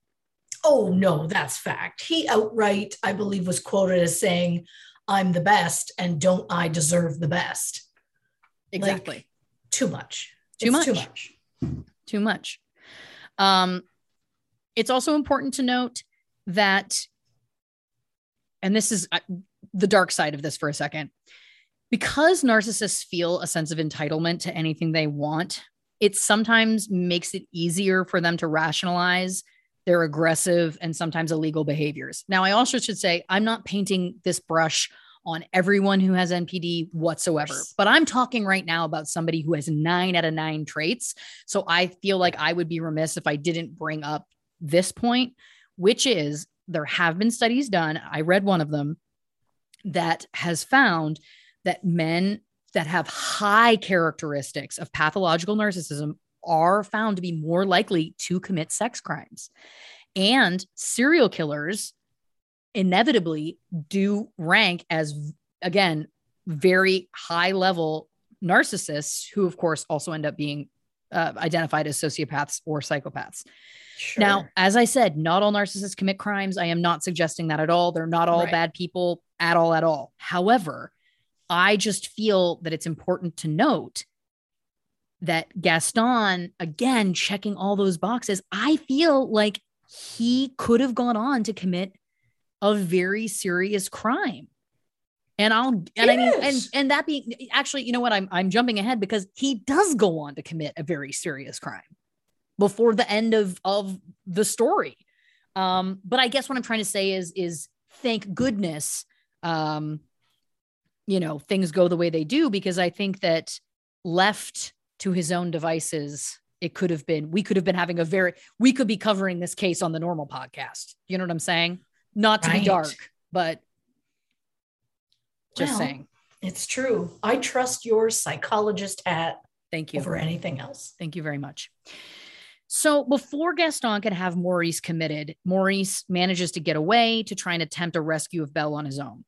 Speaker 2: Oh, no, that's fact. He outright, I believe, was quoted as saying, I'm the best and don't I deserve the best?
Speaker 1: Exactly.
Speaker 2: Like, too much.
Speaker 1: Too it's much. Too much. Too much. Um, it's also important to note that, and this is uh, the dark side of this for a second, because narcissists feel a sense of entitlement to anything they want, it sometimes makes it easier for them to rationalize their aggressive and sometimes illegal behaviors. Now, I also should say, I'm not painting this brush on everyone who has NPD whatsoever, but I'm talking right now about somebody who has nine out of nine traits. So I feel like I would be remiss if I didn't bring up this point, which is there have been studies done. I read one of them that has found that men that have high characteristics of pathological narcissism are found to be more likely to commit sex crimes. And serial killers inevitably do rank as, again, very high level narcissists who, of course, also end up being uh, identified as sociopaths or psychopaths. Sure. Now, as I said, not all narcissists commit crimes. I am not suggesting that at all. They're not all right. bad people at all, at all. However, I just feel that it's important to note that Gaston, again, checking all those boxes, I feel like he could have gone on to commit a very serious crime. And I'll and yes. I mean and and that being actually, you know what? I'm I'm jumping ahead because he does go on to commit a very serious crime before the end of of the story. Um, but I guess what I'm trying to say is is thank goodness um you know things go the way they do because i think that left to his own devices it could have been we could have been having a very we could be covering this case on the normal podcast. You know what i'm saying? Not to right. be dark but just well, saying.
Speaker 2: it's true. I trust your psychologist hat
Speaker 1: thank you.
Speaker 2: over anything else.
Speaker 1: Thank you very much. So before Gaston can have Maurice committed, Maurice manages to get away to try and attempt a rescue of Belle on his own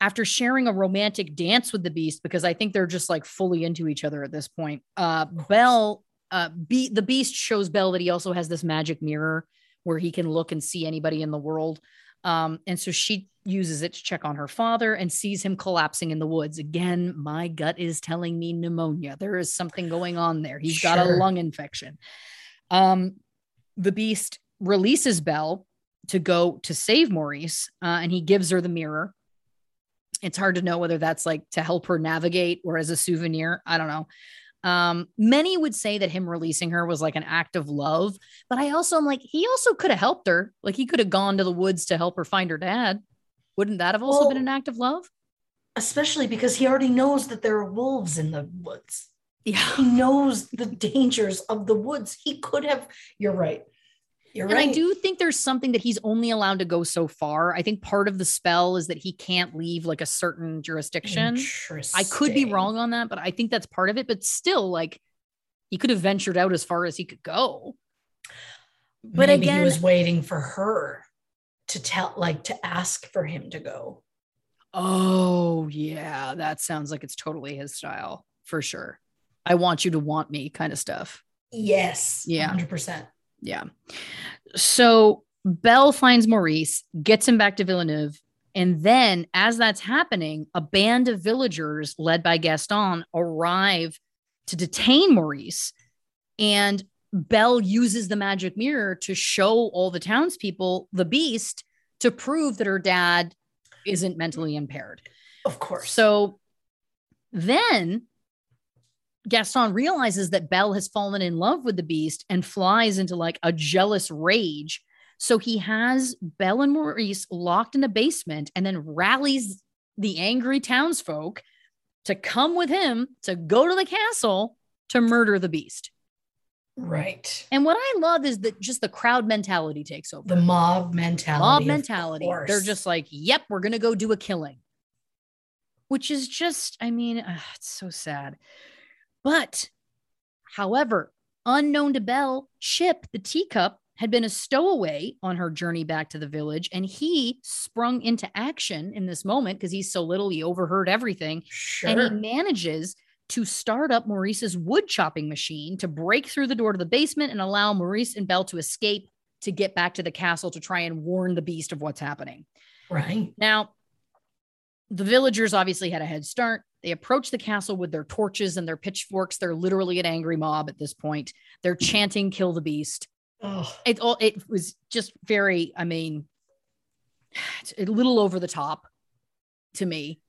Speaker 1: after sharing a romantic dance with the beast, because I think they're just like fully into each other at this point. Uh, Belle, uh, Be- the beast shows Belle that he also has this magic mirror where he can look and see anybody in the world. Um, and so she uses it to check on her father and sees him collapsing in the woods. Again, my gut is telling me pneumonia. There is something going on there. He's sure. got a lung infection. Um, the beast releases Belle to go to save Maurice, uh, and he gives her the mirror it's hard to know whether that's like to help her navigate or as a souvenir. I don't know. Um, many would say that him releasing her was like an act of love, but I also am like, he also could have helped her. Like he could have gone to the woods to help her find her dad. Wouldn't that have also well, been an act of love?
Speaker 2: Especially because he already knows that there are wolves in the woods.
Speaker 1: Yeah.
Speaker 2: He knows the dangers of the woods. He could have, you're right. You're
Speaker 1: and
Speaker 2: right.
Speaker 1: I do think there's something that he's only allowed to go so far. I think part of the spell is that he can't leave like a certain jurisdiction. I could be wrong on that, but I think that's part of it. But still, like he could have ventured out as far as he could go.
Speaker 2: But Maybe again, he was waiting for her to tell, like to ask for him to go.
Speaker 1: Oh, yeah. That sounds like it's totally his style for sure. I want you to want me kind of stuff.
Speaker 2: Yes.
Speaker 1: Yeah.
Speaker 2: 100%.
Speaker 1: Yeah. So Belle finds Maurice, gets him back to Villeneuve. And then, as that's happening, a band of villagers led by Gaston arrive to detain Maurice. And Belle uses the magic mirror to show all the townspeople the beast to prove that her dad isn't mentally impaired.
Speaker 2: Of course.
Speaker 1: So then Gaston realizes that Belle has fallen in love with the beast and flies into like a jealous rage. So he has Belle and Maurice locked in a basement and then rallies the angry townsfolk to come with him to go to the castle to murder the beast.
Speaker 2: right.
Speaker 1: And what I love is that just the crowd mentality takes over.
Speaker 2: The mob mentality.
Speaker 1: mob mentality. They're just like, yep, we're going to go do a killing, which is just, I mean, ugh, it's so sad. But, however, unknown to Belle, Chip, the teacup, had been a stowaway on her journey back to the village, and he sprung into action in this moment because he's so little, he overheard everything.
Speaker 2: sure.
Speaker 1: And he manages to start up Maurice's wood chopping machine to break through the door to the basement and allow Maurice and Belle to escape to get back to the castle to try and warn the beast of what's happening.
Speaker 2: right.
Speaker 1: Now, the villagers obviously had a head start. They approach the castle with their torches and their pitchforks. They're literally an angry mob at this point. They're chanting, kill the beast.
Speaker 2: Oh,
Speaker 1: It all it was just very, I mean, a little over the top to me.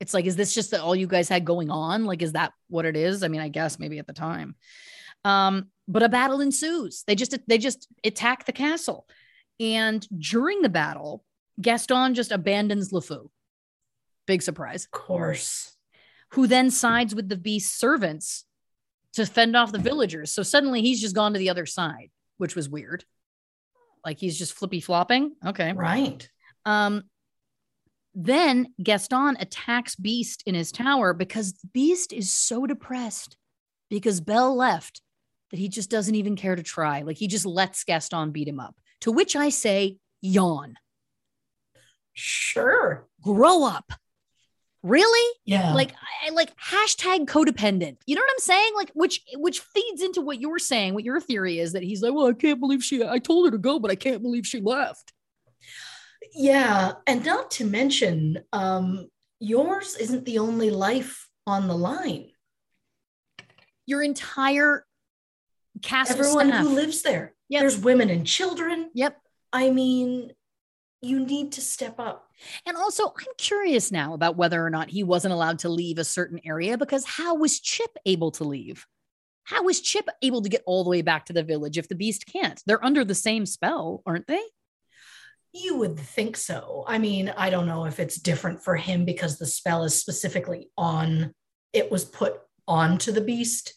Speaker 1: It's like, is this just that all you guys had going on? Like, is that what it is? I mean, I guess maybe at the time. Um, but a battle ensues. They just they just attack the castle. And during the battle, Gaston just abandons LeFou. Big surprise.
Speaker 2: of course.
Speaker 1: Who then sides with the beast's servants to fend off the villagers. So suddenly he's just gone to the other side, which was weird. Like he's just flippy flopping. Okay.
Speaker 2: Right.
Speaker 1: Um, then Gaston attacks Beast in his tower because Beast is so depressed because Belle left that he just doesn't even care to try. Like he just lets Gaston beat him up. To which I say, yawn,
Speaker 2: Sure.
Speaker 1: grow up. Really?
Speaker 2: Yeah.
Speaker 1: Like, I like hashtag codependent. You know what I'm saying? Like, which which feeds into what you're saying, what your theory is that he's like, well, I can't believe she. I told her to go, but I can't believe she left.
Speaker 2: Yeah, and not to mention, um, yours isn't the only life on the line.
Speaker 1: Your entire castle
Speaker 2: Everyone who lives there.
Speaker 1: Yep.
Speaker 2: There's women and children.
Speaker 1: Yep.
Speaker 2: I mean, you need to step up.
Speaker 1: And also, I'm curious now about whether or not he wasn't allowed to leave a certain area because how was Chip able to leave? How was Chip able to get all the way back to the village if the beast can't? They're under the same spell, aren't they?
Speaker 2: You would think so. I mean, I don't know if it's different for him because the spell is specifically on, it was put onto the beast,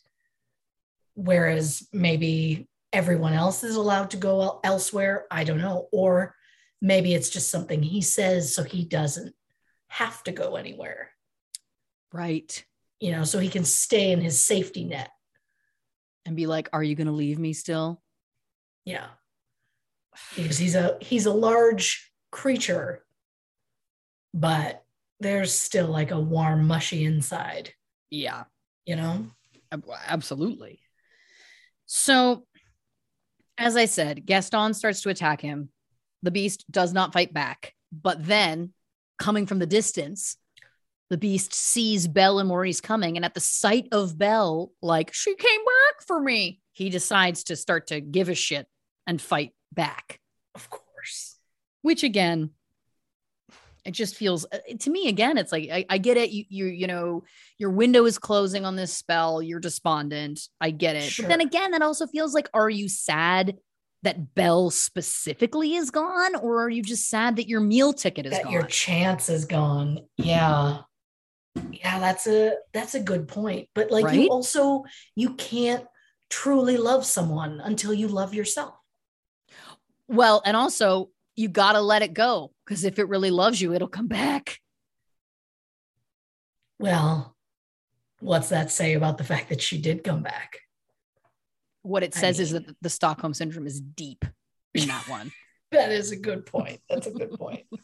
Speaker 2: whereas maybe everyone else is allowed to go elsewhere. I don't know. Or maybe it's just something he says so he doesn't have to go anywhere,
Speaker 1: Right.
Speaker 2: you know, so he can stay in his safety net.
Speaker 1: And be like, are you going to leave me still?
Speaker 2: Yeah. Because he's a he's a large creature, but there's still like a warm, mushy inside,
Speaker 1: Yeah.
Speaker 2: you know?
Speaker 1: Absolutely. So, as I said, Gaston starts to attack him. The beast does not fight back. But then, coming from the distance, the beast sees Belle and Maurice coming. And at the sight of Belle, like, she came back for me, he decides to start to give a shit and fight back,
Speaker 2: Of course.
Speaker 1: which again, it just feels uh, to me again it's like i, I get it you, you you know your window is closing on this spell you're despondent i get it but then again that also feels like are you sad that Belle specifically is gone or are you just sad that your meal ticket is
Speaker 2: that
Speaker 1: gone
Speaker 2: your chance is gone. Yeah. Yeah, that's a that's a good point. But like
Speaker 1: Right?
Speaker 2: you also you can't truly love someone until you love yourself.
Speaker 1: well and also you gotta let it go because if it really loves you it'll come back
Speaker 2: Well, what's that say about the fact that she did come back?
Speaker 1: What it
Speaker 2: I
Speaker 1: says is that the stockholm syndrome is deep in that one
Speaker 2: That is a good point. That's a good point.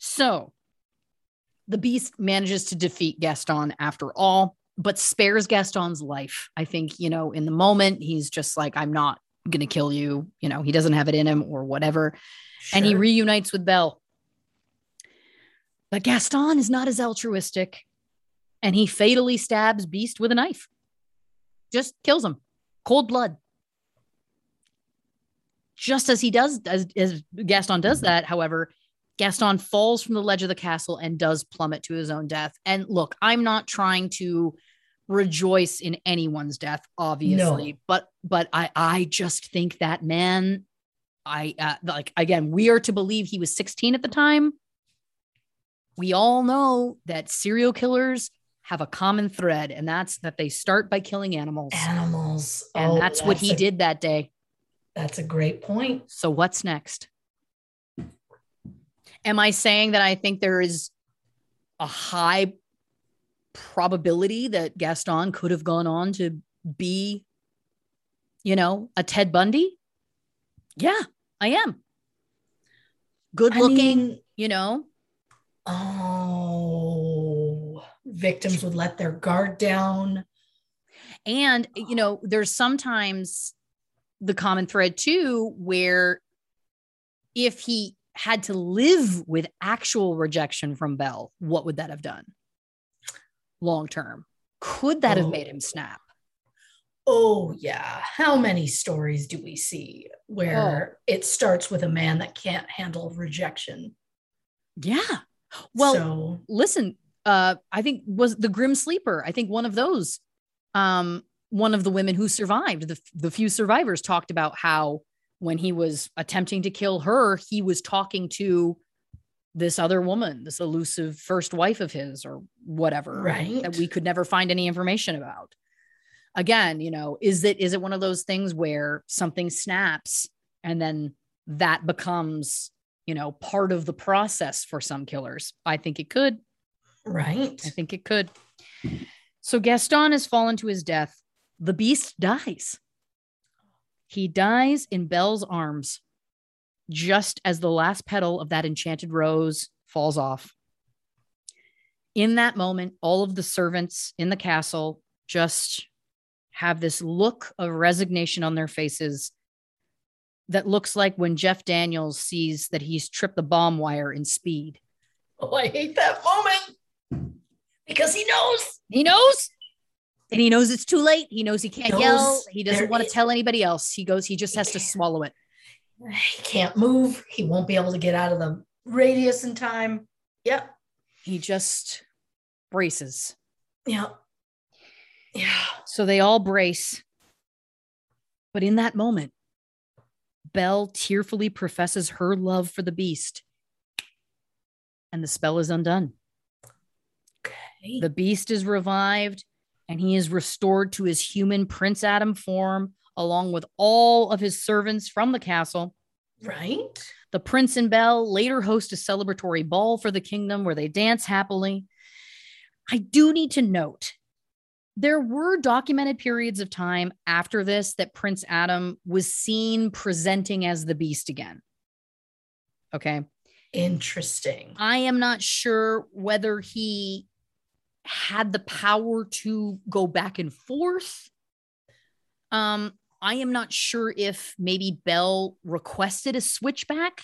Speaker 1: So the beast manages to defeat Gaston after all, but spares Gaston's life. I think, you know, in the moment, he's just like, I'm not going to kill you. You know, he doesn't have it in him or whatever. And he reunites with Belle. But Gaston is not as altruistic and he fatally stabs Beast with a knife. Just kills him. Cold blood. Just as he does, as, as Gaston does that, however, Gaston falls from the ledge of the castle and does plummet to his own death. And look, I'm not trying to rejoice in anyone's death, obviously,
Speaker 2: No.
Speaker 1: but but I I just think that man, I uh, like again, we are to believe he was 16 at the time. We all know that serial killers have a common thread, and that's that they start by killing animals.
Speaker 2: Animals.
Speaker 1: And
Speaker 2: Oh,
Speaker 1: that's what he
Speaker 2: a-
Speaker 1: did that day.
Speaker 2: That's a great point.
Speaker 1: So what's next? Am I saying that I think there is a high probability that Gaston could have gone on to be, you know, a Ted Bundy? Yeah, I am. Good
Speaker 2: I
Speaker 1: looking,
Speaker 2: mean,
Speaker 1: you know.
Speaker 2: oh, victims would let their guard down.
Speaker 1: And, you know, there's sometimes the common thread too, where if he had to live with actual rejection from Belle, what would that have done long term? Could that have
Speaker 2: Oh.
Speaker 1: made him snap?
Speaker 2: Oh, yeah. How many stories do we see where oh. it starts with a man that can't handle rejection?
Speaker 1: Yeah. Well,
Speaker 2: so,
Speaker 1: listen, uh, I think was the Grim Sleeper. I think one of those, um, one of the women who survived, the, the few survivors talked about how when he was attempting to kill her, he was talking to this other woman, this elusive first wife of his or whatever,
Speaker 2: Right.
Speaker 1: that we could never find any information about. Again, you know, is it is it one of those things where something snaps and then that becomes, you know, part of the process for some killers? I think it could.
Speaker 2: Right.
Speaker 1: I think it could. So Gaston has fallen to his death. The beast dies. He dies in Belle's arms just as the last petal of that enchanted rose falls off. In that moment, all of the servants in the castle just have this look of resignation on their faces that looks like when Jeff Daniels sees that he's tripped the bomb wire in speed.
Speaker 2: Oh, I hate that moment because he knows.
Speaker 1: He knows. And he knows it's too late. He knows he can't
Speaker 2: Knows
Speaker 1: yell. He doesn't want to tell anybody else. He goes, he just
Speaker 2: He
Speaker 1: has to swallow it.
Speaker 2: He can't move. He won't be able to get out of the radius in time. Yep.
Speaker 1: He just braces.
Speaker 2: Yep. Yeah.
Speaker 1: So they all brace. But in that moment, Belle tearfully professes her love for the beast. And the spell is undone.
Speaker 2: Okay.
Speaker 1: The beast is revived and he is restored to his human Prince Adam form, along with all of his servants from the castle.
Speaker 2: right.
Speaker 1: The prince and Belle later host a celebratory ball for the kingdom where they dance happily. I do need to note there were documented periods of time after this that Prince Adam was seen presenting as the beast again. Okay.
Speaker 2: Interesting.
Speaker 1: I am not sure whether he had the power to go back and forth. Um, I am not sure if maybe Belle requested a switchback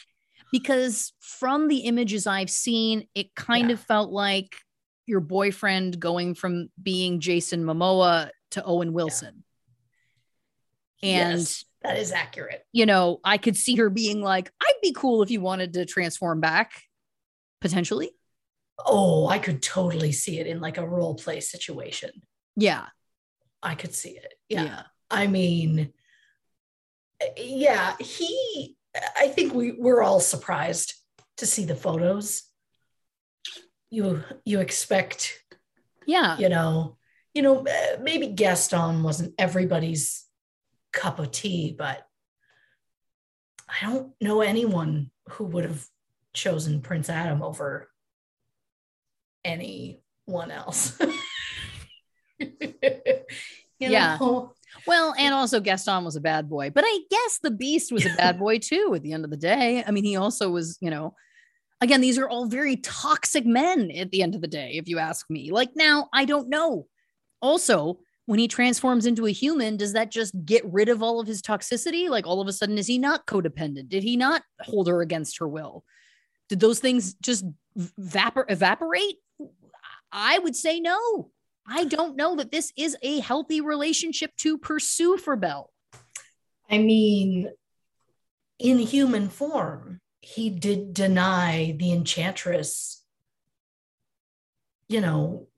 Speaker 1: because from the images I've seen, it kind
Speaker 2: Yeah.
Speaker 1: of felt like your boyfriend going from being Jason Momoa to Owen Wilson. And
Speaker 2: yes, that is accurate.
Speaker 1: you know, I could see her being like, I'd be cool if you wanted to transform back, potentially.
Speaker 2: Oh, I could totally see it in like a role play situation.
Speaker 1: Yeah.
Speaker 2: I could see it. Yeah. I mean, yeah, he, I think we, we're all surprised to see the photos. You, you expect,
Speaker 1: Yeah.
Speaker 2: you know, you know, eh, maybe Gaston wasn't everybody's cup of tea, but I don't know anyone who would have chosen Prince Adam over anyone else. You
Speaker 1: Yeah.
Speaker 2: know?
Speaker 1: Well, and also Gaston was a bad boy, but I guess the Beast was a bad boy too at the end of the day. I mean, he also was, you know, again, these are all very toxic men at the end of the day, if you ask me. Like now, I don't know. Also, when he transforms into a human, does that just get rid of all of his toxicity? Like all of a sudden, is he not codependent? Did he not hold her against her will? Did those things just vapor- evaporate? I would say no. I don't know that this is a healthy relationship to pursue for Belle.
Speaker 2: I mean, in human form, he did deny the enchantress, you know,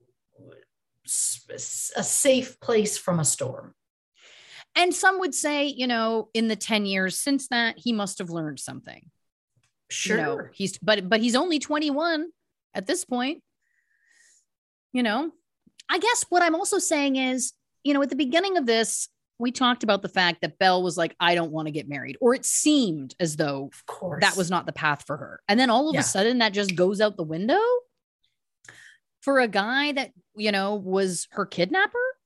Speaker 2: a safe place from a storm.
Speaker 1: And some would say, you know, in the 10 years since that, he must have learned something.
Speaker 2: Sure.
Speaker 1: You know, he's but but he's only 21 at this point. You know, I guess what I'm also saying is, you know, at the beginning of this, we talked about the fact that Belle was like, I don't want to get married, or it seemed as though
Speaker 2: of course
Speaker 1: that was not the path for her. And then all of yeah. a sudden that just goes out the window for a guy that, you know, was her kidnapper.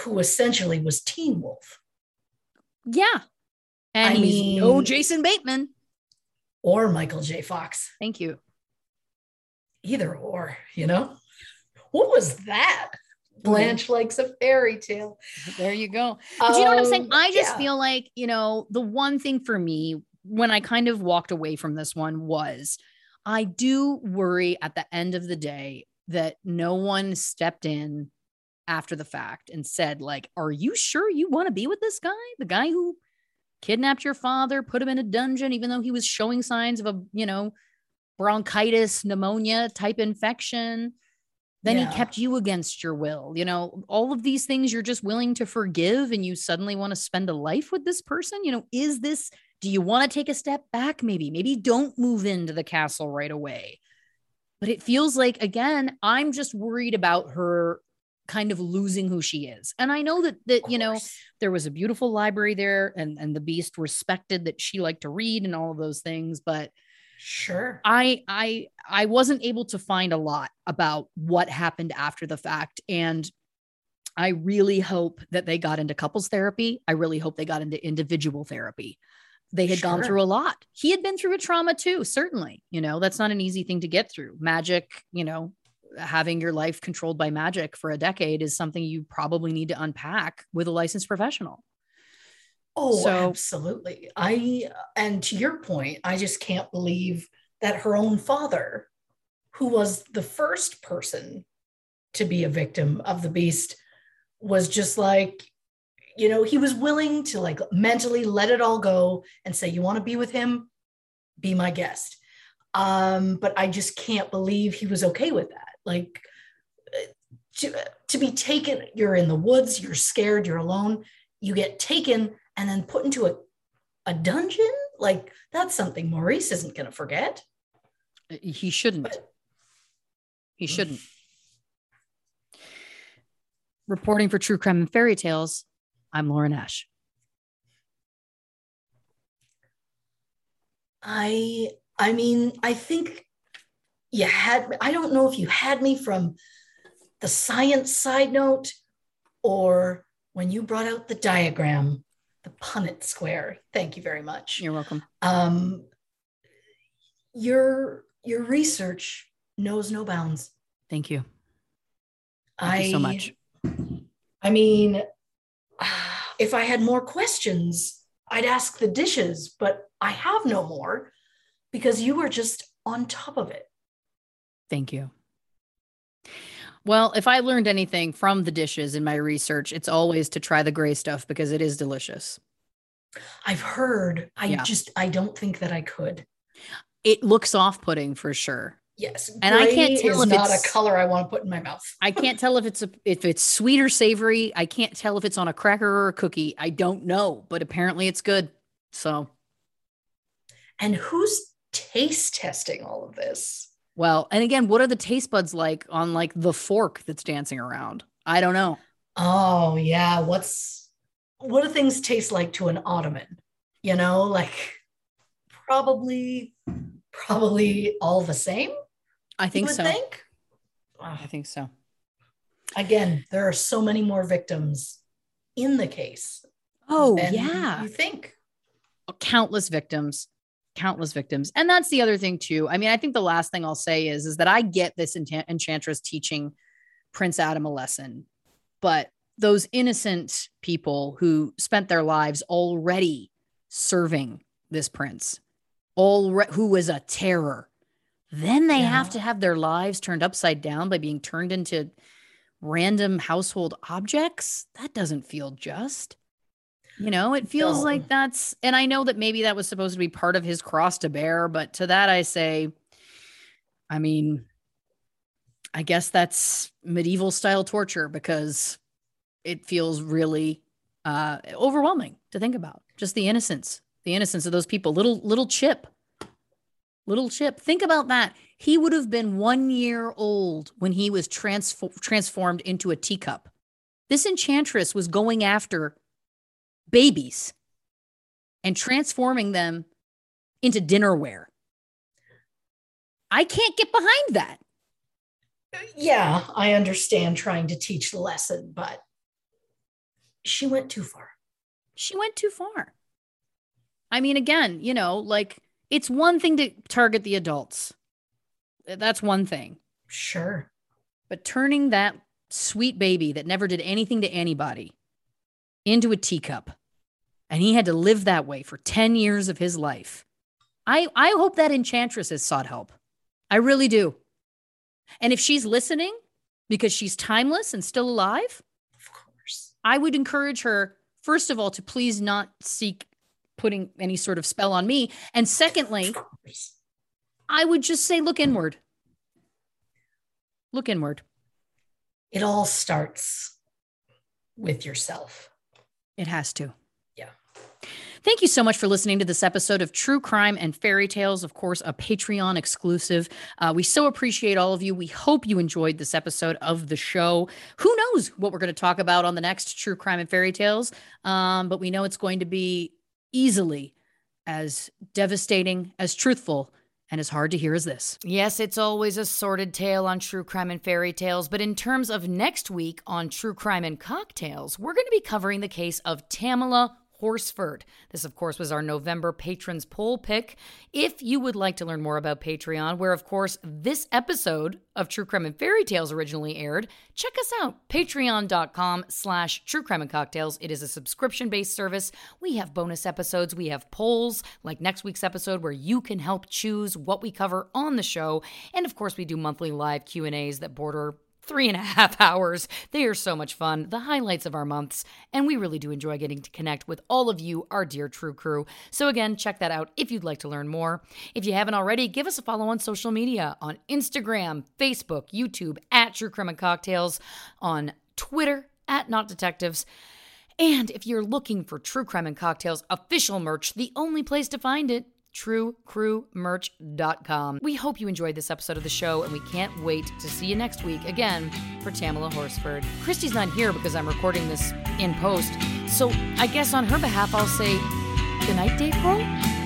Speaker 2: Who essentially was Teen Wolf.
Speaker 1: Yeah. And I he's mean, no Jason Bateman.
Speaker 2: Or Michael J. Fox.
Speaker 1: Thank you.
Speaker 2: Either or, you know? What was that? Blanche likes a fairy tale.
Speaker 1: There you go. But um, you know what I'm saying? Um, I just yeah. feel like, you know, the one thing for me when I kind of walked away from this one was I do worry at the end of the day that no one stepped in after the fact and said, like, are you sure you want to be with this guy? The guy who kidnapped your father, put him in a dungeon, even though he was showing signs of a, you know, bronchitis, pneumonia type infection then yeah. he kept you against your will you know? All of these things you're just willing to forgive and you suddenly want to spend a life with this person? You know is this do you want to take a step back maybe? Maybe don't move into the castle right away. But it feels like again i'm just worried about her kind of losing who she is. And i know that that you know there was a beautiful library there and and the beast respected that she liked to read and all of those things but
Speaker 2: Sure.
Speaker 1: I I I wasn't able to find a lot about what happened after the fact and I really hope that they got into couples therapy. I really hope they got into individual therapy. They had sure. gone through a lot. He had been through a trauma too, certainly. You know, that's not an easy thing to get through. Magic, you know, having your life controlled by magic for a decade is something you probably need to unpack with a licensed professional.
Speaker 2: Oh, so, absolutely. I and to your point, I just can't believe that her own father, who was the first person to be a victim of the beast, was just like, you know, he was willing to like mentally let it all go and say, You want to be with him? Be my guest. Um, but I just can't believe he was okay with that. Like to, to be taken, you're in the woods, you're scared, you're alone, you get taken and then put into a, a dungeon? Like that's something maurice isn't going to forget.
Speaker 1: He shouldn't. But, he shouldn't. Reporting for true crime and fairy tales i'm lauren ash.
Speaker 2: I i mean i think you had i don't know if you had me from the science side note or when you brought out the diagram the Punnett Square. Thank you very much.
Speaker 1: You're welcome.
Speaker 2: Um, your your research knows no bounds.
Speaker 1: Thank you. Thank I, you so much.
Speaker 2: I mean, if I had more questions, I'd ask the dishes, but I have no more because you are just on top of it.
Speaker 1: Thank you. Well, if I learned anything from the dishes in my research, it's always to try the gray stuff because it is delicious.
Speaker 2: I've heard. I yeah. just I don't think that I could.
Speaker 1: It looks off-putting for sure.
Speaker 2: Yes,
Speaker 1: and I can't tell if
Speaker 2: not
Speaker 1: it's
Speaker 2: a color I want to put in my mouth.
Speaker 1: I can't tell if it's a if it's sweet or savory. I can't tell if it's on a cracker or a cookie. I don't know, but apparently it's good. So,
Speaker 2: and who's taste testing all of this?
Speaker 1: Well, and again, what are the taste buds like on like the fork that's dancing around? I don't know.
Speaker 2: Oh, yeah. What's what do things taste like to an ottoman? You know, like probably probably all the same.
Speaker 1: I think so.
Speaker 2: Think?
Speaker 1: I think so.
Speaker 2: Again, there are so many more victims in the case.
Speaker 1: Oh, yeah.
Speaker 2: You think
Speaker 1: countless victims countless victims. And that's the other thing too. I mean, I think the last thing I'll say is is that I get this enchant- enchantress teaching Prince Adam a lesson, but those innocent people who spent their lives already serving this prince, all who was a terror, then they yeah. have to have their lives turned upside down by being turned into random household objects. That doesn't feel just. You know, it feels like that's, and I know that maybe that was supposed to be part of his cross to bear, but to that I say, I mean, I guess that's medieval style torture because it feels really uh, overwhelming to think about. Just the innocence, the innocence of those people. Little, little Chip, little Chip. Think about that. He would have been one year old when he was transfo- transformed into a teacup. This enchantress was going after babies and transforming them into dinnerware. I can't get behind that.
Speaker 2: Yeah, I understand trying to teach the lesson, but she went too far.
Speaker 1: She went too far. I mean, again, you know, like it's one thing to target the adults. That's one thing.
Speaker 2: Sure.
Speaker 1: But turning that sweet baby that never did anything to anybody into a teacup, and he had to live that way for 10 years of his life. I, I hope that enchantress has sought help. I really do. And if she's listening because she's timeless and still alive,
Speaker 2: Of course.
Speaker 1: I would encourage her, first of all, to please not seek putting any sort of spell on me. And secondly, I would just say, look inward. Look inward.
Speaker 2: It all starts with yourself.
Speaker 1: It has to.
Speaker 2: Yeah.
Speaker 1: Thank you so much for listening to this episode of True Crime and Fairy Tales, of course, a Patreon exclusive. Uh, we so appreciate all of you. We hope you enjoyed this episode of the show. Who knows what we're going to talk about on the next True Crime and Fairy Tales? Um, but we know it's going to be easily as devastating, as truthful, and as hard to hear as this.
Speaker 4: Yes, it's always a sordid tale on true crime and fairy tales, but in terms of next week on True Crime and Cocktails, we're going to be covering the case of Tamala Horsford. This, of course, was our November patrons poll pick. If you would like to learn more about Patreon, where, of course, this episode of True Crime and Fairy Tales originally aired, check us out, patreon.com slash true and cocktails. It is a subscription-based service. We have bonus episodes. We have polls, like next week's episode, where you can help choose what we cover on the show. And, of course, we do monthly live Q&As that border three and a half hours. They are so much fun, the highlights of our months, and we really do enjoy getting to connect with all of you, our dear True Crew. So, again, check that out if you'd like to learn more. If you haven't already, give us a follow on social media on Instagram, Facebook, YouTube, at True Crime and Cocktails, on Twitter, at Not Detectives. And if you're looking for True Crime and Cocktails official merch, the only place to find it, truecrewmerch.com. We hope you enjoyed this episode of the show, and we can't wait to see you next week again for Tamala Horsford. Christy's not here because I'm recording this in post, so I guess on her behalf, I'll say good night, Dave Grohl.